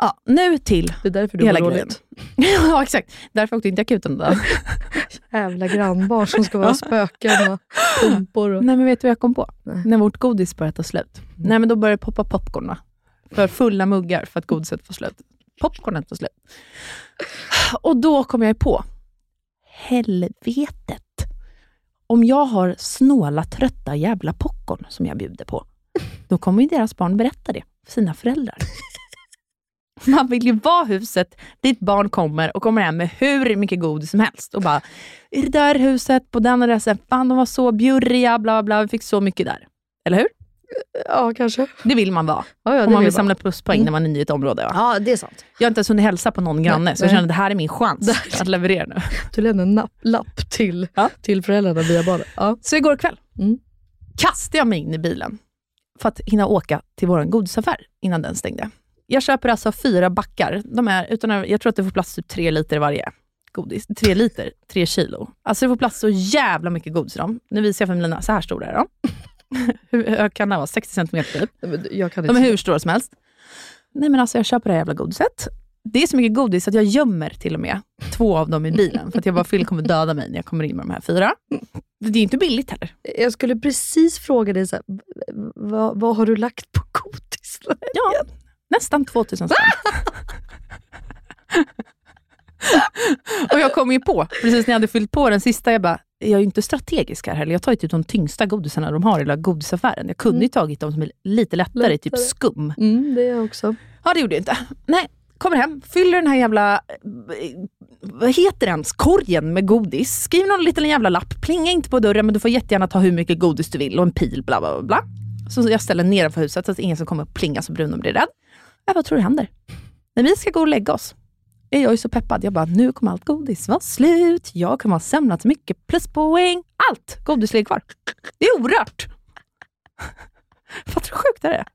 Ja, nu till Det är därför du hela mår dåligt. ja exakt, därför åkte jag inte akuten då. Jävla grannbarn som ska vara spöken och pumpor. Och... Nej men vet du vad jag kom på? Nej. När vårt godis började ta slut. Nej men då började det poppa popcorn va? För fulla muggar för att godiset får slut. Popcornen tar slut. Och då kom jag på, helvetet. Om jag har snåla, trötta jävla popcorn som jag bjuder på, då kommer ju deras barn berätta det för sina föräldrar. Man vill ju vara huset dit barn kommer och kommer hem med hur mycket godis som helst och bara, i det där huset, på den adressen, fan de var så bjurriga, bla bla, vi fick så mycket där. Eller hur? Ja, kanske. Det vill man vara. Ja, ja, Om man vill samla pluspoäng när man är ny i ett område. Ja, det är sant. Jag har inte ens hunnit hälsa på någon granne, så jag nej. känner att det här är min chans att leverera nu. Du lämnar en napp, lapp till, Ja. till föräldrarna via barnet. Ja. Så igår kväll Mm. kastade jag mig in i bilen för att hinna åka till vår godisaffär innan den stängde. Jag köper alltså fyra backar. De är, utan, att- jag tror att det får plats typ tre liter varje godis. Tre liter, tre kilo. Alltså det får plats så jävla mycket godis i dem. Nu visar jag för Melina, så här stora är de. hur hög kan den vara? 60 centimeter typ. Jag kan De är hur stora som helst. Nej men alltså jag köper det här jävla godiset. Det är så mycket godis att jag gömmer till och med två av dem i bilen. För att jag bara, Phil kommer döda mig när jag kommer in med de här fyra. Det är inte billigt heller. Jag skulle precis fråga dig, så här, vad, vad har du lagt på godis? Ja, nästan 2000 spänn. och jag kom ju på, precis när jag hade fyllt på den sista, jag bara, jag är ju inte strategisk här heller. Jag tar ju typ de tyngsta godisarna de har i hela godisaffären. Jag kunde ju tagit de som är lite lättare, typ Lättare. skum. Mm, det är jag också. Ja, det gjorde jag inte. Nej, kommer hem, fyller den här jävla, eh, vad heter den, korgen med godis. Skriv någon liten jävla lapp, plinga inte på dörren men du får jättegärna ta hur mycket godis du vill och en pil, bla bla bla. Så jag ställer nedanför huset så att ingen ska komma och plinga så Bruno blir rädd. Jag vad tror du händer? När vi ska gå och lägga oss jag ju så peppad. Jag bara, nu kommer allt godis vara slut. Jag kommer ha samlat mycket pluspoäng. Allt godis ligger kvar. Det är orört. Fattar du hur sjukt det är?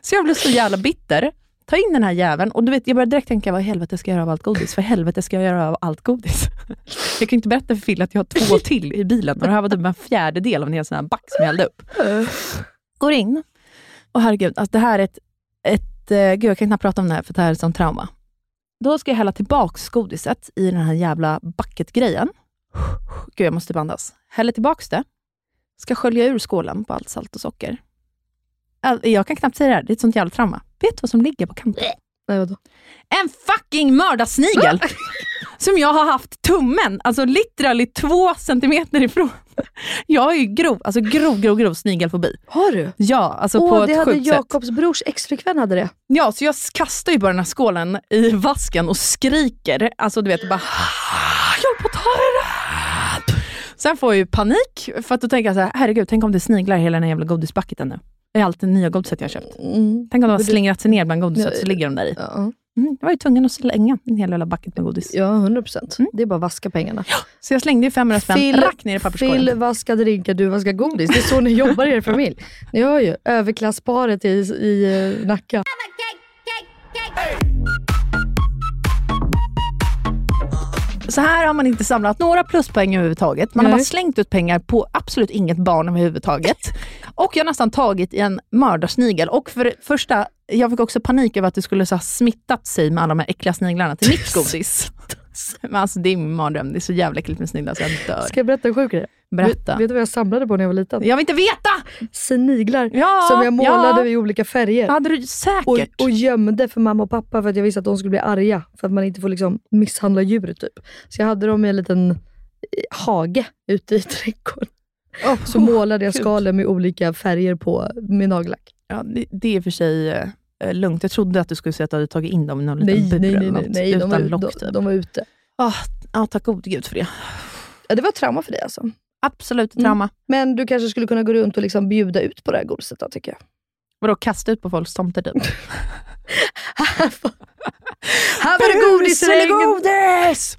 Så jag blev så jävla bitter. Ta in den här jäveln och du vet, jag började direkt tänka, vad i helvete ska jag göra av allt godis? För helvete ska jag göra av allt godis? Jag kan inte berätta för Phil att jag har två till i bilen och det här var typ en fjärdedel av en hel sån här back som jag hällde upp. Går in och herregud, alltså det här är ett, ett eh, gud jag kan knappt prata om det här för det här är ett sånt trauma. Då ska jag hälla tillbaks godiset i den här jävla bucketgrejen. Gud, jag måste bandas. Häller tillbaks det. Ska skölja ur skålen på allt salt och socker. Jag kan knappt säga det här, det är ett sånt jävla trauma. Vet du vad som ligger på kanten? Nej, vadå? En fucking mördarsnigel! som jag har haft tummen, alltså literally två centimeter ifrån. Jag har ju grov, alltså grov, grov, grov snigelfobi. Har du? Ja, alltså Åh, på det ett hade sjukt sätt. Jakobs brors exflickvän hade det. Ja, så jag kastar ju bara den här skålen i vasken och skriker. Alltså du vet, bara jag håller på att ta det. Sen får jag ju panik, för att då tänker jag så här, herregud, tänk om det sniglar hela den här jävla godisbucketen nu. Det är allt det nya godiset jag har köpt. Mm. Tänk om de har slingrat sig ner bland godiset, så ligger de där i. Ja, Mm, jag var ju tvungen att slänga en hel jävla bucket med godis. ja 100 procent. Mm. Det är bara att vaska pengarna. Så jag slängde ju 500 spänn Phil- rakt ner i papperskorgen. Phil vaskar drinkar, du vaskar godis. Det är så ni jobbar i er familj. Ni hör ju, överklassparet i, i eh, Nacka. Så här har man inte samlat några pluspoäng överhuvudtaget. Man har Nej. bara slängt ut pengar på absolut inget barn överhuvudtaget. Och jag har nästan tagit i en mördarsnigel. Och för det första, jag fick också panik över att det skulle så ha smittat sig med alla de här äckliga sniglarna till mitt godis. Men alltså det är min mardröm. Det är så jävla äckligt med sniglar så jag dör. Ska jag berätta en sjuk grej? Berätta. Vet, vet du vad jag samlade på när jag var liten? Jag vill inte veta! Sniglar Ja, som jag målade ja. i olika färger. hade du säkert. Och, och gömde för mamma och pappa för att jag visste att de skulle bli arga. För att man inte får liksom misshandla djur typ. Så jag hade dem i en liten eh, hage ute i trädgården. Så målade jag skalen med olika färger på med nagellack. Ja, det, det är för sig eh, lugnt. Jag trodde att du skulle säga att du hade tagit in dem i någon Nej, liten bur nej, eller nej, nej, något, nej. De, utan var, lock. de, typ. de var ute. Ah, ja, tack gode gud för det. Ja, det var ett trauma för dig alltså. Absolut ett Mm. trauma. Men du kanske skulle kunna gå runt och liksom bjuda ut på det här godiset då, tycker jag. Vadå, kasta ut på folks tomter typ? här var det godis regn! godis!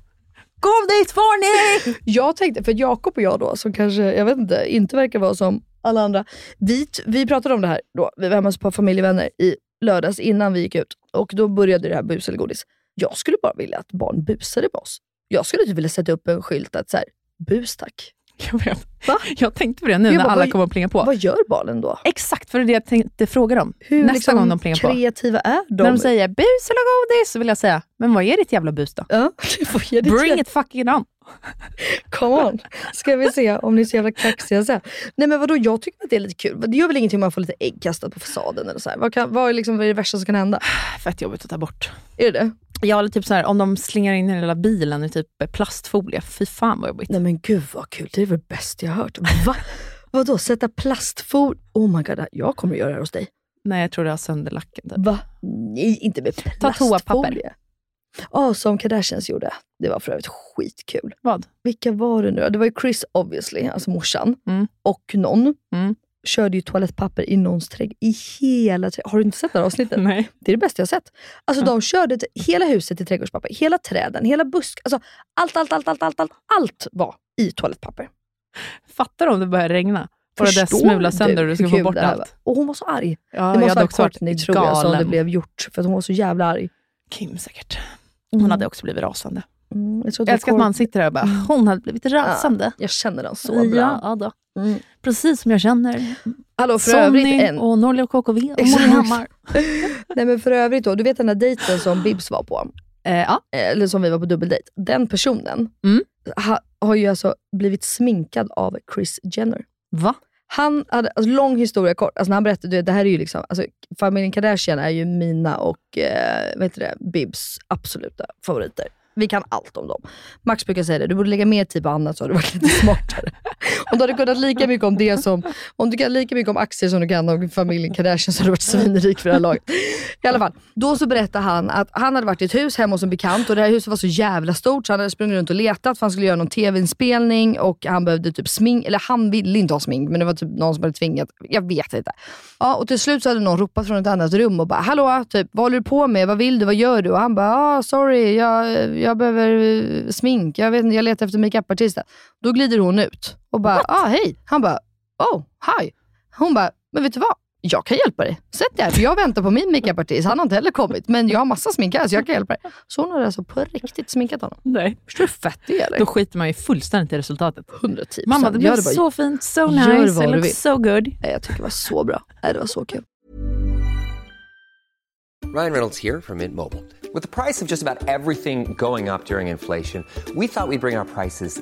Godis får ni! Jag tänkte, för Jakob och jag då, som kanske, jag vet inte, inte verkar vara som alla andra. Vi, vi pratade om det här då, vi var hemma hos ett par familjevänner i lördags innan vi gick ut. Och då började det här bus eller godis. Jag skulle bara vilja att barn busade på oss. Jag skulle typ vilja sätta upp en skylt att så här, bus tack. Jag vet. Va? Jag tänkte på det nu Jag när bara, alla kommer att plinga på. Vad gör barnen då? Exakt, för det är det jag tänkte fråga dem. Hur Nästa liksom, gång de plingar på. kreativa är de? När de säger bus eller godis så vill jag säga, men vad är ditt jävla bus då? Ja, Bring it fucking on! Come on. Ska vi se om ni är så jävla kaxiga sen. Nej men vadå, jag tycker att det är lite kul. Det gör väl ingenting om man får lite ägg kastat på fasaden eller så här. Vad, kan, vad, är liksom, vad är det värsta som kan hända? Fett jobbigt att ta bort. Är det det? Ja, eller typ så här, om de slingar in i hela bilen i typ plastfolie. Fy fan vad jobbigt. Nej men gud vad kul, det är väl bäst jag har hört. Va? Vadå, sätta plastfolie? Oh my god, jag kommer att göra det här hos dig. Nej, jag tror det har sönder lacken. Typ. Va? Nej, inte med Ta plastfolie. toapapper. Ja, som Kardashians gjorde. Det var för övrigt skitkul. Vad? Vilka var det nu? Det var ju Chris obviously, alltså morsan. Mm. Och någon. Mm. Körde ju toalettpapper i någons trädgård. I hela trädgården. Har du inte sett det här avsnittet? Nej. Det är det bästa jag har sett. Alltså de körde hela huset i trädgårdspapper. Hela träden, hela busk. Alltså allt, allt, allt, allt, allt, allt, allt var i toalettpapper. Fattar om det börjar regna? Och det där smula sönder och du ska få bort allt. Och hon var så arg. Ja, det jag måste ha varit Courtney tror jag som det blev gjort. För hon var så jävla arg. Kim säkert. Hon Mm. hade också blivit rasande. Mm, jag, Jag älskar att man sitter där och bara, hon hade blivit rasande. jag känner den så bra. Ja, då. Mm. Precis som jag känner. Hallå för övrigt Sonny en... och Norli och KKV och. Molly Hammar. Nej men för övrigt då, du vet den där dejten som Bibs var på? Eh, ja. eller som vi var på dubbeldejt, den personen Mm. ha, har ju alltså blivit sminkad av Chris Jenner. Va? Han hade, alltså lång historia kort, alltså när han berättade, det här är ju liksom, alltså, familjen Kardashian är ju mina och eh, vad heter det, Bibs absoluta favoriter. Vi kan allt om dem. Max brukar säga det, du borde lägga mer tid på annat så hade du varit lite smartare. om du hade kunnat lika mycket om det som, om du kan lika mycket om aktier som du kan om familjen Kardashian så hade du varit svinrik för det här laget. I alla fall, då så berättade han att han hade varit i ett hus hemma hos en bekant och det här huset var så jävla stort så han hade sprungit runt och letat för han skulle göra någon tv-inspelning och han behövde typ smink, eller han ville inte ha smink men det var typ någon som hade tvingat, jag vet inte. Ja, och till slut så hade någon ropat från ett annat rum och bara “Hallå, typ, vad håller du på med? Vad vill du? Vad gör du?” och han bara ah, “Sorry, jag, jag behöver eh, smink. Jag, vet, inte, jag letar efter makeupartisten.” Då glider hon ut och bara “Ah, hej”. Han bara “Oh, hi”. Hon bara “Men vet du vad? Jag kan hjälpa dig. Sätt dig här, för jag väntar på min makeupartist. Han har inte heller kommit, men jag har massa smink här så jag kan hjälpa dig.” Så hon hade alltså på riktigt sminkat honom. Nej. Förstår du hur fett det är? eller? Då skiter man ju fullständigt i resultatet. 110 Mamma, det blev så fint, so nice, it looks so good. Jag tycker det var så bra. Nej, det var så kul. Ryan Reynolds here from Mint Mobile. With the price of just about everything going up during inflation, we thought we'd bring our prices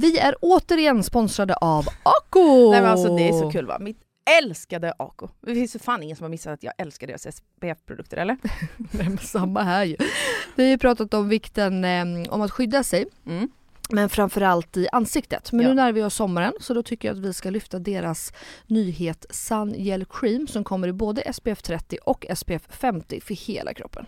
Vi är återigen sponsrade av Ako! Nej, men alltså, det är så kul va? Mitt älskade Ako. Det finns ju fan ingen som har missat att jag älskar deras SPF-produkter eller? Nej, men samma här ju. Vi har ju pratat om vikten eh, om att skydda sig. Mm. Men framförallt i ansiktet. Men Ja. nu närmar vi oss sommaren så då tycker jag att vi ska lyfta deras nyhet Sun Gel Cream som kommer i både SPF 30 och SPF 50 för hela kroppen.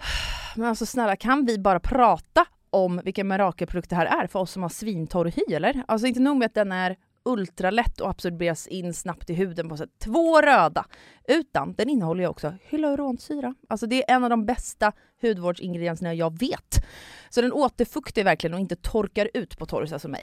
Men alltså snälla, kan vi bara prata om vilken mirakelprodukt det här är för oss som har svintorr hy eller? Alltså inte nog med att den är ultralätt och absorberas in snabbt i huden på sätt två röda, utan den innehåller ju också hyaluronsyra. Alltså det är en av de bästa hudvårdsingredienserna jag vet. Så den återfuktar verkligen och inte torkar ut på torrsa som mig.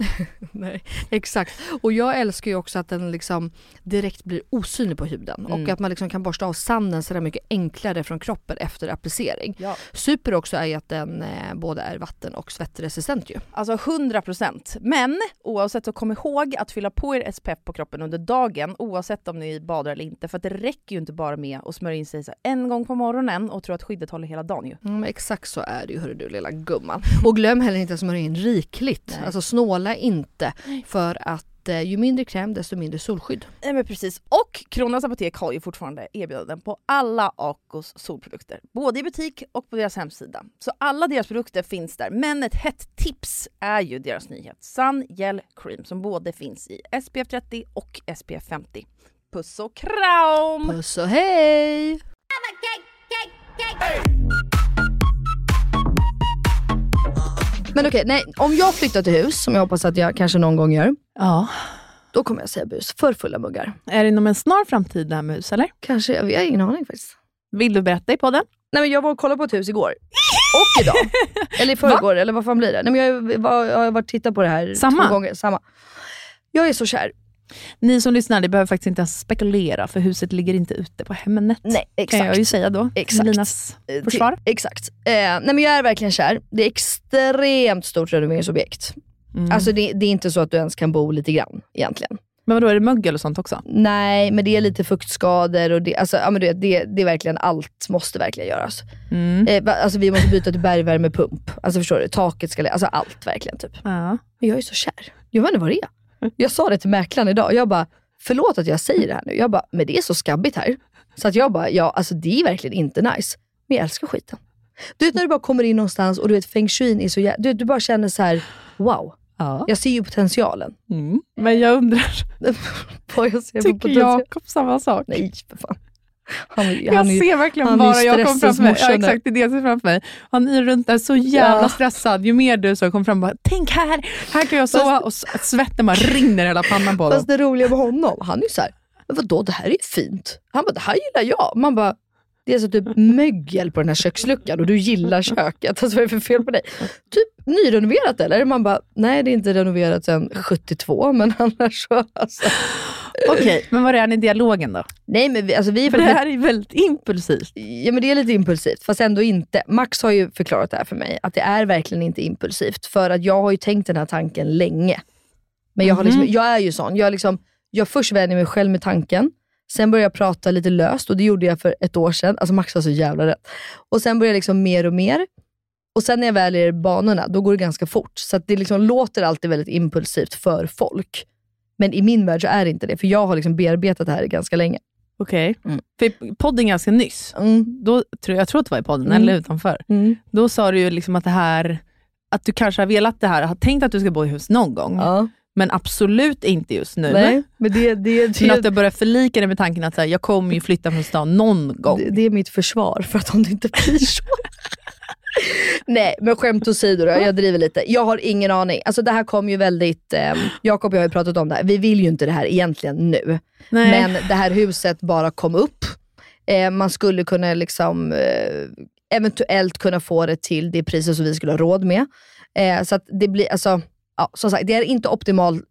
Nej, exakt. Och jag älskar ju också att den liksom direkt blir osynlig på huden och Mm. att man liksom kan borsta av sanden så där mycket enklare från kroppen efter applicering. Ja. Super också är ju att den eh, både är vatten och svettresistent ju. Alltså 100 procent. Men oavsett så kom ihåg att fylla på er SPF på kroppen under dagen oavsett om ni badar eller inte. För att det räcker ju inte bara med att smörja in sig en gång på morgonen och tro att skyddet håller hela dagen ju. Mm, men exakt så är det ju hörru du lilla gumman. Och glöm heller inte att smörja in rikligt. Nej. Alltså snåla inte för att eh, ju mindre kräm desto mindre solskydd. Nej men precis. Och Kronans Apotek har ju fortfarande erbjudanden på alla Acos solprodukter. Både i butik och på deras hemsida. Så alla deras produkter finns där. Men ett hett tips är ju deras nyhet Sun Gel Cream som både finns i SPF 30 och SPF 50. Puss och kram! Puss och hej! Men okej, nej, om jag flyttar till hus, som jag hoppas att jag kanske någon gång gör, Ja. då kommer jag säga bus för fulla muggar. Är det inom en snar framtid det här med hus eller? Kanske, jag har ingen aning faktiskt. Vill du berätta i podden? Nej men jag var och kollade på ett hus igår. Och idag. eller i förrgår, eller vad fan blir det? Nej, men jag, var, jag har varit och tittat på det här Samma? två gånger. Samma. Jag är så kär Ni som lyssnar, ni behöver faktiskt inte ens spekulera för huset ligger inte ute på Hemnet. Nej, exakt. Kan jag ju säga då. Exakt. Linas Eh, försvar. till- Exakt. Eh, nej men jag är verkligen kär. Det är extremt stort renoveringsobjekt. Mm. Alltså det, det är inte så att du ens kan bo lite grann egentligen. Men vadå, är det mögel och sånt också? Nej, men det är lite fuktskador och det, alltså, ja, men du vet, det, det är verkligen allt måste verkligen göras. Mm. Eh, alltså, vi måste byta till bergvärmepump. Alltså förstår du? Taket ska, alltså allt verkligen typ. Ja. Men jag är så kär. Jag vet inte vad det är. Jag sa det till mäklaren idag. Jag bara, förlåt att jag säger det här nu. Jag bara, men det är så skabbigt här. Så att jag bara, ja alltså det är verkligen inte nice. Men jag älskar skiten. Du vet när du bara kommer in någonstans och du vet feng shuin är så jä- du, du bara känner så här: wow. Ja. Jag ser ju potentialen. Mm. Men jag undrar, tycker. Jakob samma sak? Nej för fan. Han, Jag han är ser verkligen han bara Jakob framför mig. Ja, exakt, det är det jag ser framför mig. Han är runt där så jävla Ja. stressad. Ju mer du så kommer fram och bara, tänk här, här kan jag sova. Och s- svetten bara rinner hela pannan på honom. Fast det roliga med honom, han är ju såhär, vadå det här är ju fint. Han bara, det här gillar jag. Man bara, det är så typ mögel på den här köksluckan och du gillar köket. Alltså vad är det för fel på dig? Typ nyrenoverat eller? Man bara, nej det är inte renoverat sedan 72 men annars så. Alltså. Okej, men vad är ni i dialogen då? Nej men vi, alltså vi är För det här är väldigt impulsivt. Ja men det är lite impulsivt, fast ändå inte. Max har ju förklarat det här för mig, att det är verkligen inte impulsivt. För att jag har ju tänkt den här tanken länge. Men jag, har liksom, Mhm. jag är ju sån, jag, liksom, jag först vänjer mig själv med tanken, sen börjar jag prata lite löst och det gjorde jag för ett år sedan. Alltså Max har så jävla rätt. Och sen börjar jag liksom mer och mer. Och sen när jag väl är i banorna, då går det ganska fort. Så det liksom låter alltid väldigt impulsivt för folk. Men i min värld så är det inte det, för jag har liksom bearbetat det här ganska länge. Okej. Mm. För podden ganska nyss, då, tror jag tror att det var i podden, Mm. eller utanför. Mm. Då sa du ju liksom att det här, att du kanske har velat det här, har tänkt att du ska bo i hus någon gång. Ja. Men absolut inte just nu. Nej, men det, det, det, Men att du börjar förlika dig med tanken att så här, jag kommer ju flytta från stan någon gång. Det, det är mitt försvar för att om det inte blir så. Nej, men skämt åsido då, jag driver lite. Jag har ingen aning. Alltså det här kom ju väldigt, eh, Jakob och jag har ju pratat om det här. Vi vill ju inte det här egentligen nu. Nej. Men det här huset bara kom upp. Eh, man skulle kunna liksom eh, eventuellt kunna få det till det priset som vi skulle ha råd med. Eh, så det blir, alltså, ja, som sagt, det är inte optimal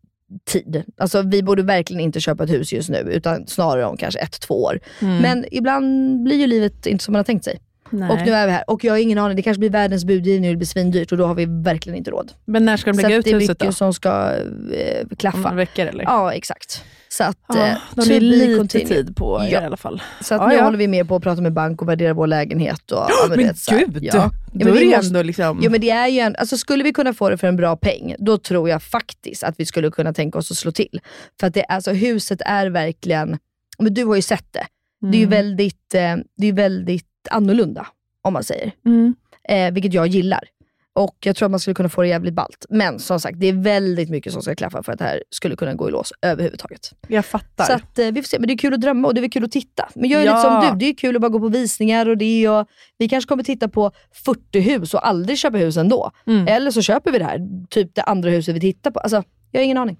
tid. Alltså, vi borde verkligen inte köpa ett hus just nu, utan snarare om kanske ett, två år. Mm. Men ibland blir ju livet inte som man har tänkt sig. Nej. Och nu är vi här. Och jag har ingen aning, det kanske blir världens budgivning och det blir svindyrt och då har vi verkligen inte råd. Men när ska de Så lägga ut det är huset mycket då? som ska eh, Om klaffa. några veckor eller? Ja, exakt. Så att, Ja, eh, då to har lite continued. tid på Ja. i alla fall. Så att Ja, nu ja. håller vi med på att prata med bank och värdera vår lägenhet. Och, ja, Men du vet, så gud! Ja. Då Ja, men det måste- ändå liksom... Ja men det är ju en, alltså skulle vi kunna få det för en bra peng, då tror jag faktiskt att vi skulle kunna tänka oss att slå till. För att det, alltså, huset är verkligen, men du har ju sett det. Det är ju Mm. väldigt, eh, det är väldigt annorlunda, om man säger. Mm. Eh, vilket jag gillar. Och jag tror att man skulle kunna få det jävligt ballt. Men som sagt, det är väldigt mycket som ska klaffa för att det här skulle kunna gå i lås överhuvudtaget. Jag fattar. Så att, eh, vi får se. Men det är kul att drömma och det är kul att titta. Men jag är Ja. lite som du, det är kul att bara gå på visningar och det är, och vi kanske kommer titta på 40 hus och aldrig köpa hus ändå. Mm. Eller så köper vi det här, typ det andra huset vi tittar på. Alltså, jag har ingen aning.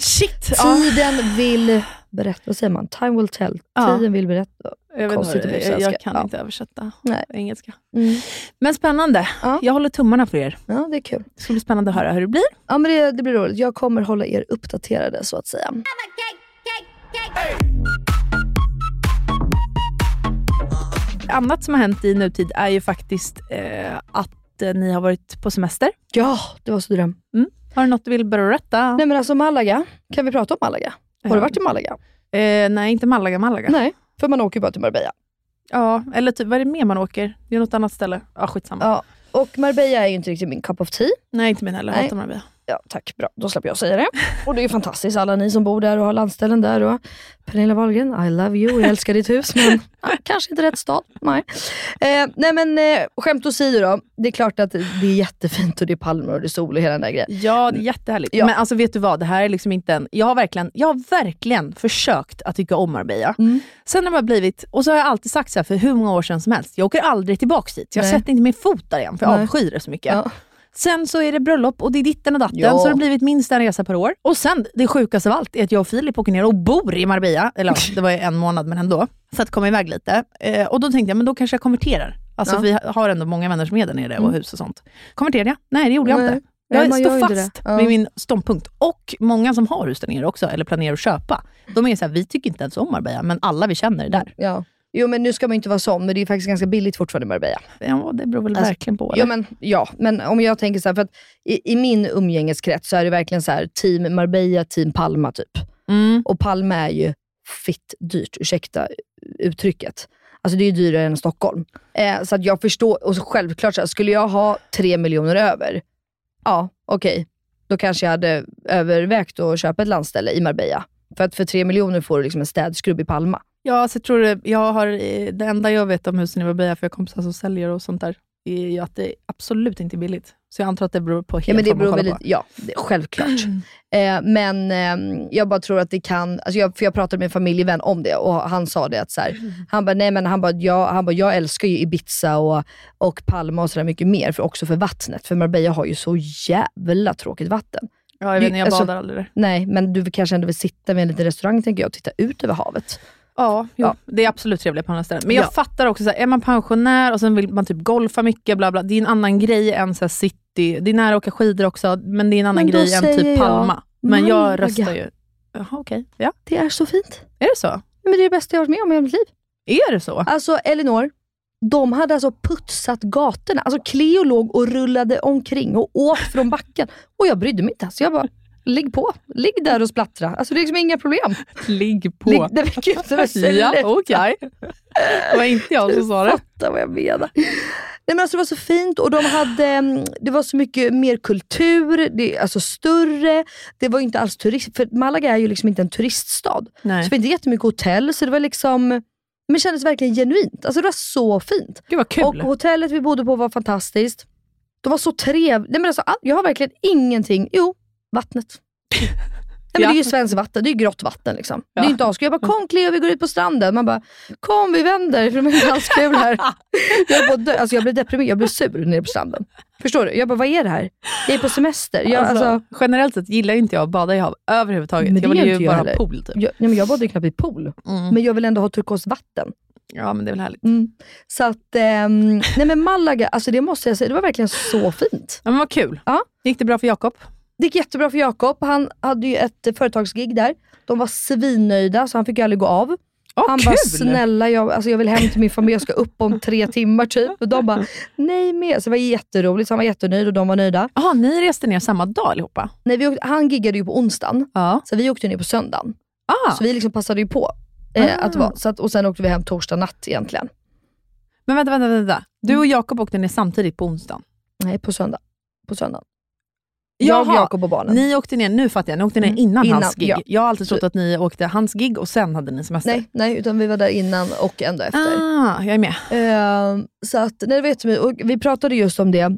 Shit! Ja. Tiden vill berätta, vad säger man? Time will tell. Ja. Tiden vill berätta. Jag, vet inte, jag, jag kan Ja. inte översätta Nej. engelska. Mm. Men spännande. Ja. Jag håller tummarna för er. Ja, det är kul. Det ska bli spännande att höra hur det blir. Ja, men det, det blir roligt. Jag kommer hålla er uppdaterade så att säga. Annat som har hänt i nutid är ju faktiskt eh, att eh, ni har varit på semester. Ja, det var så dröm. Har du något du vill berätta? Nej men alltså Malaga, kan vi prata om Malaga? Har du varit i Malaga? Eh, nej, inte Malaga, Malaga. Nej, för man åker ju bara till Marbella. Ja, eller typ, vad är det mer man åker? Det är något annat ställe. Ja, skitsamma. Ja, och Marbella är ju inte riktigt min cup of tea. Nej, inte min heller. Jag hatar Marbella. Ja, tack. Bra. Då släpper jag säga det. Och det är fantastiskt, alla ni som bor där och har landställen där. Och Pernilla Wahlgren, I love you. Jag älskar ditt hus, men ja, kanske inte rätt stad. Nej, eh, nej men eh, skämt åsido då. Det är klart att det är jättefint och det är palmer och det är sol och hela den där grejen. Ja, det är jättehärligt. Ja. Men alltså vet du vad, det här är liksom inte en... Jag har verkligen, jag har verkligen försökt att tycka om Marbella. Mm. Sen har det blivit, och så har jag alltid sagt så här för hur många år sedan som helst, jag åker aldrig tillbaka dit. Jag Nej. sätter inte min fot där igen, för jag avskyr det så mycket. Ja. Sen så är det bröllop och det är ditten och datten, Ja. så det har blivit minst en resa per år. Och sen, det sjukaste av allt, är att jag och Filip åker ner och bor i Marbella, eller det var ju en månad men ändå, för att komma iväg lite. Eh, och då tänkte jag, men då kanske jag konverterar. Alltså Ja. vi har ändå många vänner som är där nere och Mm. hus och sånt. Konverterade jag? Nej, det gjorde jag Nej. inte. Nej, Jag gör står fast. Ja. vid min ståndpunkt. Och många som har hus där nere också, eller planerar att köpa, de är så här, vi tycker inte ens om Marbella, men alla vi känner är där. Ja. Jo men nu ska man inte vara sån, men det är faktiskt ganska billigt fortfarande i Marbella. Ja, det beror väl Alltså, verkligen på. Ja eller? men, ja, men om jag tänker så här, för att i, i min umgängeskrets så är det verkligen så här, team Marbella, team Palma typ. Mm. Och Palma är ju fitt dyrt, ursäkta uttrycket. Alltså det är ju dyrare än Stockholm. Eh, så att jag förstår, och självklart, så här, skulle jag ha tre miljoner över, ja okej, då kanske jag hade övervägt att köpa ett landställe i Marbella. För att för tre miljoner får du liksom en städskrubb i Palma. Ja, så jag tror det, jag har, eh, det enda jag vet om husen i Marbella, för jag har kompisar som säljer och sånt där, är ju att det absolut inte är billigt. Så jag antar att det beror på helt Ja, men det beror kollar väl på. ja, det, självklart. eh, men eh, jag bara tror att det kan, alltså jag, för jag pratade med en familjevän om det och han sa det att så här, han bara, nej men han bara, jag, han bara, jag älskar ju Ibiza och, och Palma och sådär mycket mer, för också för vattnet. För Marbella har ju så jävla tråkigt vatten. Ja, jag vet inte, jag Alltså, badar aldrig där. Nej, men du kanske ändå vill sitta vid en liten restaurang tänker jag och titta ut över havet. Ja, jo, det är absolut trevligt på andra ställen. Men jag Ja. fattar också, så här, är man pensionär och sen vill man typ golfa mycket, bla bla, det är en annan grej än så city. Det är nära att åka skidor också, men det är en annan grej än typ jag Palma. Men jag röstar ju... Jaha, okej. Ja. Det är så fint. Är det så? Men det är det bästa jag har varit med om i hela mitt liv. Är det så? Alltså Elinor, de hade alltså putsat gatorna. Alltså Cleo låg och rullade omkring och åt från backen. Och jag brydde mig inte. Så jag bara, ligg på. Ligg där och splattra. Alltså det är liksom inga problem. Ligg på. Ligg, det var gud, det Ja, okej. Det var inte jag som sa det. Fattar vad jag menar. Nej, men alltså, det var så fint och de hade, mm, det var så mycket mer kultur, det, alltså större. Det var inte alls turist, för Malaga är ju liksom inte en turiststad. Nej. Så det inte jättemycket hotell, så det var liksom, men det kändes verkligen genuint. Alltså det var så fint. Gud vad kul. Och hotellet vi bodde på var fantastiskt. De var så trevliga. Nej, men alltså, all- jag har verkligen ingenting, jo, vattnet. Nej, men. Det är ju svenskt vatten, det är ju grått vatten. Liksom. Det Ja. är inte askul. Jag bara, kom Cleo vi går ut på stranden. Man bara, kom vi vänder för de är inte alls kul här. jag, dö- alltså, jag blev deprimerad, jag blev sur nere på stranden. Förstår du? Jag bara, vad är det här? Jag är på semester. Jag, alltså, alltså, generellt sett gillar inte jag att bada i hav överhuvudtaget. Men det jag vill ju bara ha pool typ. jag, nej, men jag badar ju knappt i pool. Mm. Men jag vill ändå ha turkost vatten. Ja, men det är väl härligt. Mm. Så att, ehm, nej men Malaga, alltså det måste jag säga, det var verkligen så fint. Ja, men vad kul. Ja. Gick det bra för Jakob? Det gick jättebra för Jakob. Han hade ju ett företagsgig där. De var svinnöjda så han fick ju aldrig gå av. Åh, han kul! bara, snälla jag, alltså jag vill hem till min familj, jag ska upp om tre timmar typ. Och de bara, nej med. Så det var jätteroligt, så han var jättenöjd och de var nöjda. Jaha, ni reste ner samma dag allihopa? Nej, vi åkte, han giggade ju på onsdagen, Ja. så vi åkte ner på söndagen. Ah. Så vi liksom passade ju på. Eh, Ah. att vara, så att, och sen åkte vi hem torsdag natt egentligen. Men vänta, vänta, vänta. Du och Jakob åkte ner samtidigt på onsdagen? Nej, på söndag. På söndagen. Jag, Jaha, Jakob och barnen. Ni åkte ner, nu fattar jag, ni åkte ner Mm, innan, innan, hans gig. ja. Jag har alltid trott att ni åkte hans gig och sen hade ni semester. Nej, nej, utan vi var där innan och ändå efter. Ah, jag är med. Eh, så att, nej, vet och vi pratade just om det,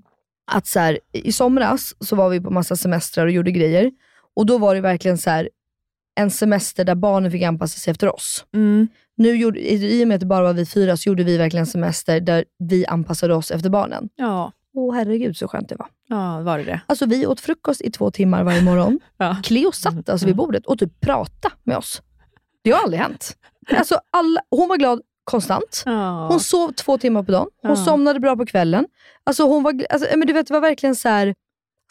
att så här, i somras så var vi på massa semestrar och gjorde grejer. Och då var det verkligen så här, en semester där barnen fick anpassa sig efter oss. Mm. Nu gjorde, I i och med att det bara var vi fyra så gjorde vi verkligen en semester där vi anpassade oss efter barnen. Ja, Åh herregud så skönt det var. ja, var det det? Alltså vi åt frukost i två timmar varje morgon. Ja. Cleo satt alltså vid bordet och typ pratade med oss. Det har aldrig hänt. Alltså alla, hon var glad konstant. Ja. Hon sov två timmar på dagen. Hon Ja. somnade bra på kvällen. Alltså hon var, alltså, men du vet, det var verkligen så här,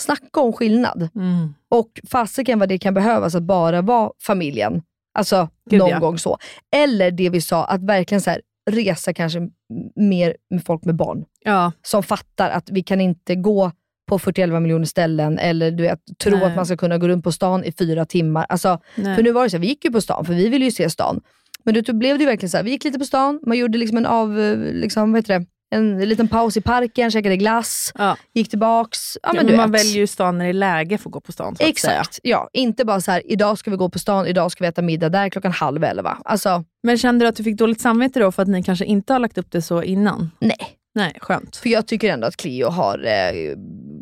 snacka om skillnad. Mm. Och fasiken vad det kan behövas att bara vara familjen. Alltså Gud, någon ja. gång så. Eller det vi sa, att verkligen så här, resa kanske mer med folk med barn. Ja. Som fattar att vi kan inte gå på 41 miljoner ställen eller du vet, tro Nej. att man ska kunna gå runt på stan i fyra timmar. Alltså, Nej. för nu var det så här, vi gick ju på stan, för vi ville ju se stan. Men då blev det ju verkligen så här, vi gick lite på stan, man gjorde liksom en av, eh, liksom, vad heter det? En liten paus i parken, käkade glass, Ja. gick tillbaks. Ja, Ja, men men du man vet. väljer ju stan när det är läge för att gå på stan. Så att säga. Exakt, ja. Inte bara så här, idag ska vi gå på stan, idag ska vi äta middag där klockan halv elva. Alltså, Men kände du att du fick dåligt samvete då för att ni kanske inte har lagt upp det så innan? nej. Nej, skönt. För jag tycker ändå att Cleo har eh,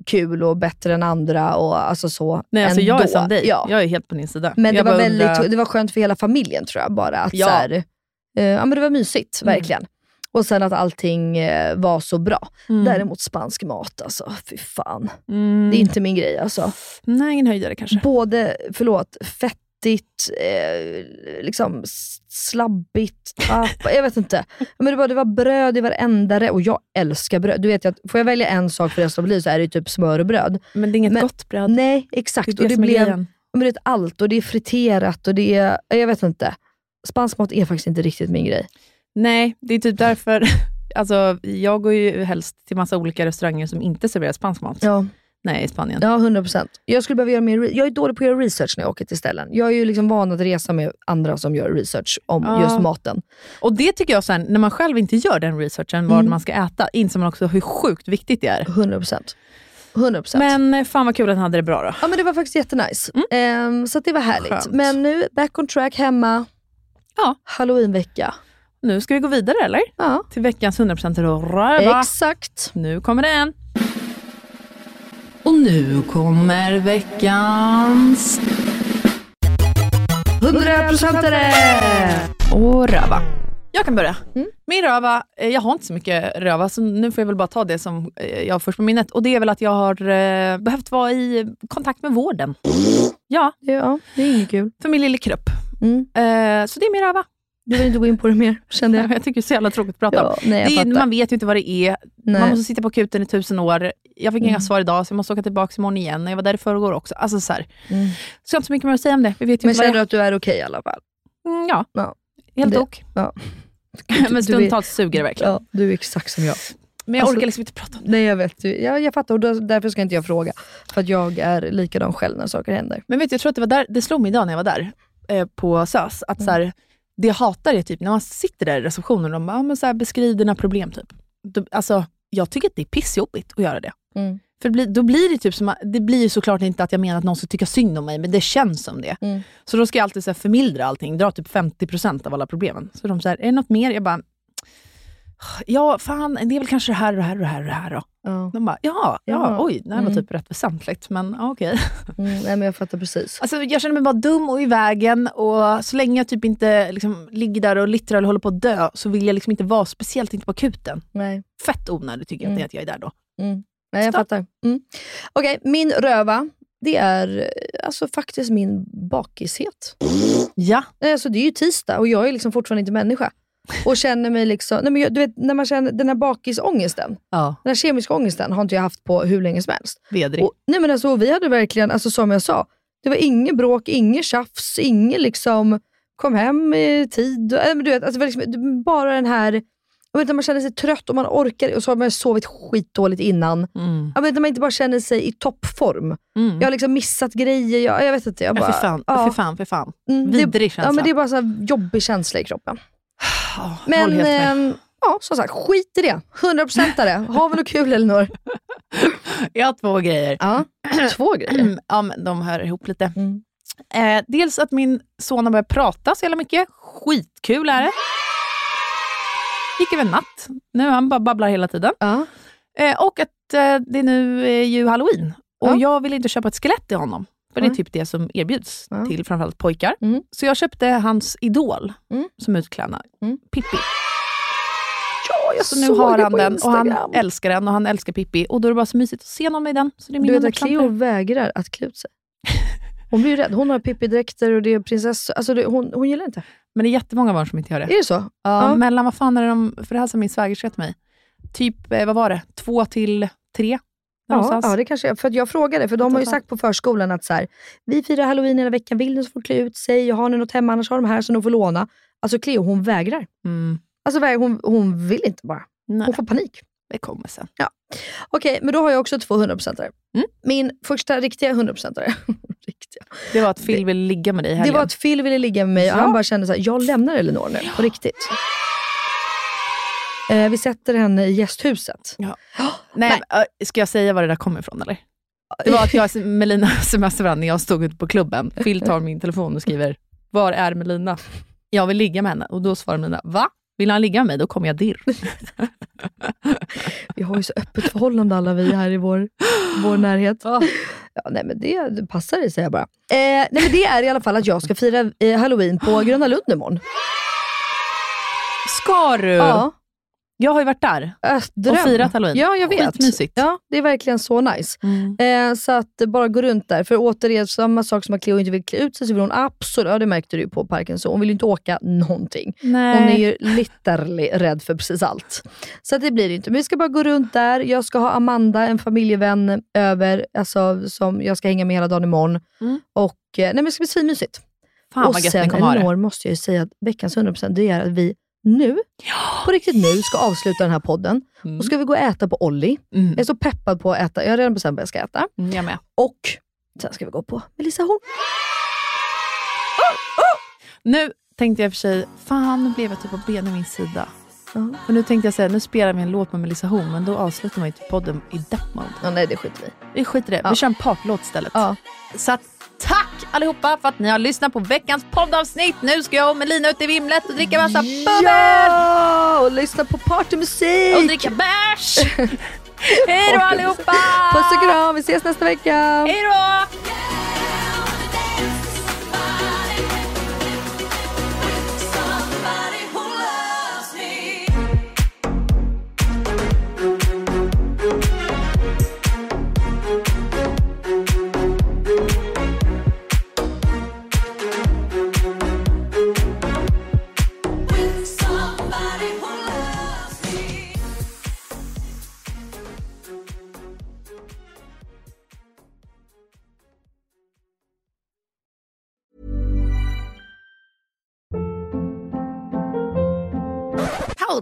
kul och bättre än andra och alltså så. Nej, alltså jag är ändå. som dig. Ja. Jag är helt på din sida. Men det var, väldigt, undrar- det var skönt för hela familjen tror jag. Bara att Ja. så här, eh, ja, men det var mysigt, Mm. Och sen att allting eh, var så bra. Mm. Däremot spansk mat, alltså fy fan. Mm. Det är inte min grej. Alltså. Nej, ingen höjdare kanske. Både, förlåt, fettigt, eh, liksom slabbigt, tapp, jag vet inte. Men det, var, det var bröd i varenda rätt och jag älskar bröd. Du vet att får jag välja en sak för resten av livet så är det typ smör och bröd. Men det är inget gott bröd. Nej, exakt. Det är det och det blev, grejen. men det är allt och det är friterat och det är, jag vet inte. Spansk mat är faktiskt inte riktigt min grej. Nej, det är typ därför. Alltså, jag går ju helst till massa olika restauranger som inte serverar spansk mat. Ja. Nej, i Spanien. Ja, 100%. Jag skulle behöva göra mer Jag är dålig på att göra research när jag åker till ställen. Jag är ju liksom van att resa med andra som gör research om Ja. just maten. Och det tycker jag sen, när man själv inte gör den researchen, vad Mm. man ska äta, inser man också hur sjukt viktigt det är. 100%. 100%. Men eh, fan vad kul att han hade det bra då. Ja men det var faktiskt jättenice. Ehm, så att det var härligt. Skönt. Men nu, back on track hemma. Ja. Halloweenvecka. Nu ska vi gå vidare eller? Ja. Till veckans 100% röva. Exakt. Nu kommer den. Och nu kommer veckans 100%are! och röva. Jag kan börja. Mm. Min röva, eh, jag har inte så mycket röva, så nu får jag väl bara ta det som eh, jag har först på minnet. Och det är väl att jag har eh, behövt vara i kontakt med vården. Ja, Ja, det är inget kul. för min lille krupp. Mm. Eh, så det är min röva. Du vill inte gå in på det mer, kände jag. Jag tycker det är så jävla tråkigt att prata om. Ja, nej, jag det är, man vet ju inte vad det är. Nej. Man måste sitta på akuten i tusen år. Jag fick inga Mm. svar idag, så jag måste åka tillbaka imorgon igen. Jag var där i förrgår också. Alltså så här. Mm. Så jag har inte så mycket mer att säga om det. Vi vet ju Men känner du att du är okej i alla fall? Mm, ja, Ja. helt ok. Ja. Men stundtals suger det verkligen. Ja, du är exakt som jag. Men jag Alltså- orkar liksom inte prata om det. Nej jag vet, jag, jag fattar och då, därför ska inte jag fråga. För att jag är likadan själv när saker händer. Men vet du, jag tror att det var där, det slog mig idag när jag var där eh, på SÖS, att Mm. så här, det jag hatar är typ när man sitter där i receptionen och de bara, ah, men så här, beskriv dina problem. Typ. Då, alltså, jag tycker att det är pissjobbigt att göra det. Mm. För det blir, då blir det typ som, att- det blir såklart inte att jag menar att någon ska tycka synd om mig, men det känns som det. Mm. Så då ska jag alltid så här, förmildra allting, dra typ 50% av alla problemen. Så de säger, är det något mer? Jag bara, ja fan, det är väl kanske det här och det här och det här och det här då. Ja. De bara, ja, ja, oj, det här var Mm. typ rätt väsentligt, men ja, okej. Mm, nej men jag fattar precis. Alltså, jag känner mig bara dum och i vägen och så länge jag typ inte liksom, ligger där och littrar eller håller på att dö så vill jag liksom inte vara, speciellt inte på akuten. Nej. Fett onödigt tycker jag är att jag är där då. Mm. Nej, jag Stopp. fattar. Mm. Okej, min röva, det är alltså faktiskt min bakishet. Ja. Alltså, det är ju tisdag och jag är liksom fortfarande inte människa. Och känner mig liksom, nej men jag, du vet när man känner den här bakisångesten, Ja, den här kemiska ångesten har inte jag haft på hur länge som helst. vedrig. Och, nej men alltså, vi hade verkligen, alltså, som jag sa, det var inget bråk, inget tjafs, inget liksom kom hem i tid. Och, äh, men du vet, alltså, liksom, bara den här, jag vet, när man känner sig trött och man orkar och så har man sovit skitdåligt innan. Mm. Jag vet, när man inte bara känner sig i toppform. Mm. Jag har liksom missat grejer, jag, jag vet inte. Jag Ja, bara, för fan, ja. för fan, för fan. Mm, det- Vidrig känsla. Ja, men det är bara så jobbig känsla i kroppen. Ja, Men helt med. ehm, ja, som sagt, skit i det. 100% är det. Ha väl något kul Elinor. Jag har två grejer. Ja, två grejer. ja, men de hör ihop lite. Mm. Eh, dels att min son har börjat prata så jävla mycket. Skitkul är det. Gick över natt. Nu han bara babblar hela tiden. Ja. Eh, och att eh, det nu är ju halloween. Och Ja. jag vill inte köpa ett skelett till honom. För det är typ det som erbjuds till framförallt pojkar. Mm. Så jag köpte hans idol Mm. som utklädnad. Mm. Pippi. Ja, jag Så nu har han den och han älskar den och han älskar Pippi. Och då är det bara så mysigt att se någon med den. Så det är min Du vet att 100%. Cleo vägrar att klä ut sig. Hon blir ju rädd. Hon har Pippi-dräkter och det är prinsessor. Alltså det, hon, hon gillar inte. Men det är jättemånga barn som inte gör det. Är det så? Ja, Ja. Mellan, vad fan är det de, för det här som min svägerska till mig. Typ, eh, vad var det? Två till tre? Ja, ja, det kanske. För att jag frågade, för de har ju sagt på förskolan att så här, vi firar halloween hela veckan, vill ni så får klä ut sig, och har ni något hemma annars har de här så de får låna. Alltså Cleo hon vägrar. Mm. Alltså hon, hon vill inte bara. Nej, Hon får panik. det kommer sen. Okej, men då har jag också två 100% Mm. Min första riktiga 100% riktiga. Det var att Phil ville ligga med dig i Det helgen. var att Phil ville ligga med mig och Ja. han bara kände så här, jag lämnar Elinor nu, på riktigt. Eh, vi sätter henne i gästhuset. Nej, men, äh, ska jag säga var det där kommer ifrån eller? Det var att jag Melina smsade när jag stod ute på klubben. Phil tar min telefon och skriver, var är Melina? Jag vill ligga med henne. Och då svarar Melina, va? Vill han ligga med mig? Då kommer jag dirr. Vi har ju så öppet förhållande alla vi här i vår, vår närhet. Ja, nej men det, det passar i säger jag bara. Eh, nej men det är i alla fall att jag ska fira eh, halloween på Gröna Lund imorgon. Ska du? Ja. Jag har ju varit där Äh, och firat halloween. Ja, jag vet. Skitmysigt. Ja, det är verkligen så nice. Mm. Eh, så att bara gå runt där. För återigen, samma sak som att Cleo inte vill klä ut sig, så vill hon absolut, ja det märkte du på parken, så hon vill ju inte åka någonting. Nej. Hon är ju literally rädd för precis allt. Så det blir det inte. Men vi ska bara gå runt där. Jag ska ha Amanda, en familjevän, över, alltså, som jag ska hänga med hela dagen imorgon. Mm. Och, eh, nej, men det ska bli svinmysigt. Fan och vad gött sen, ni kommer ha det. Elinor, måste jag ju säga att veckans 100% det är att vi nu, på riktigt nu, ska avsluta den här podden. Mm. Och ska vi gå och äta på Olli. Mm. Jag är så peppad på att äta. Jag har redan bestämt vad jag ska äta. Mm, jag med. Och sen ska vi gå på Melissa Horn. Nu tänkte jag och för sig, fan nu blev jag typ på Benjamins sida. För nu tänkte jag säga, nu spelar vi en låt med Melissa Horn, men då avslutar man ju typ podden i death mode. Ja, nej, det skiter vi i. Vi skiter i det. Ja. Vi kör en partlåt istället. Ja. Så att, tack allihopa för att ni har lyssnat på veckans poddavsnitt. Nu ska jag och Melina ut i vimlet och dricka massa bubbel Ja! Och lyssna på partymusik! och dricka bärs. Hej då allihopa! Puss och kram, vi ses nästa vecka! Hej då!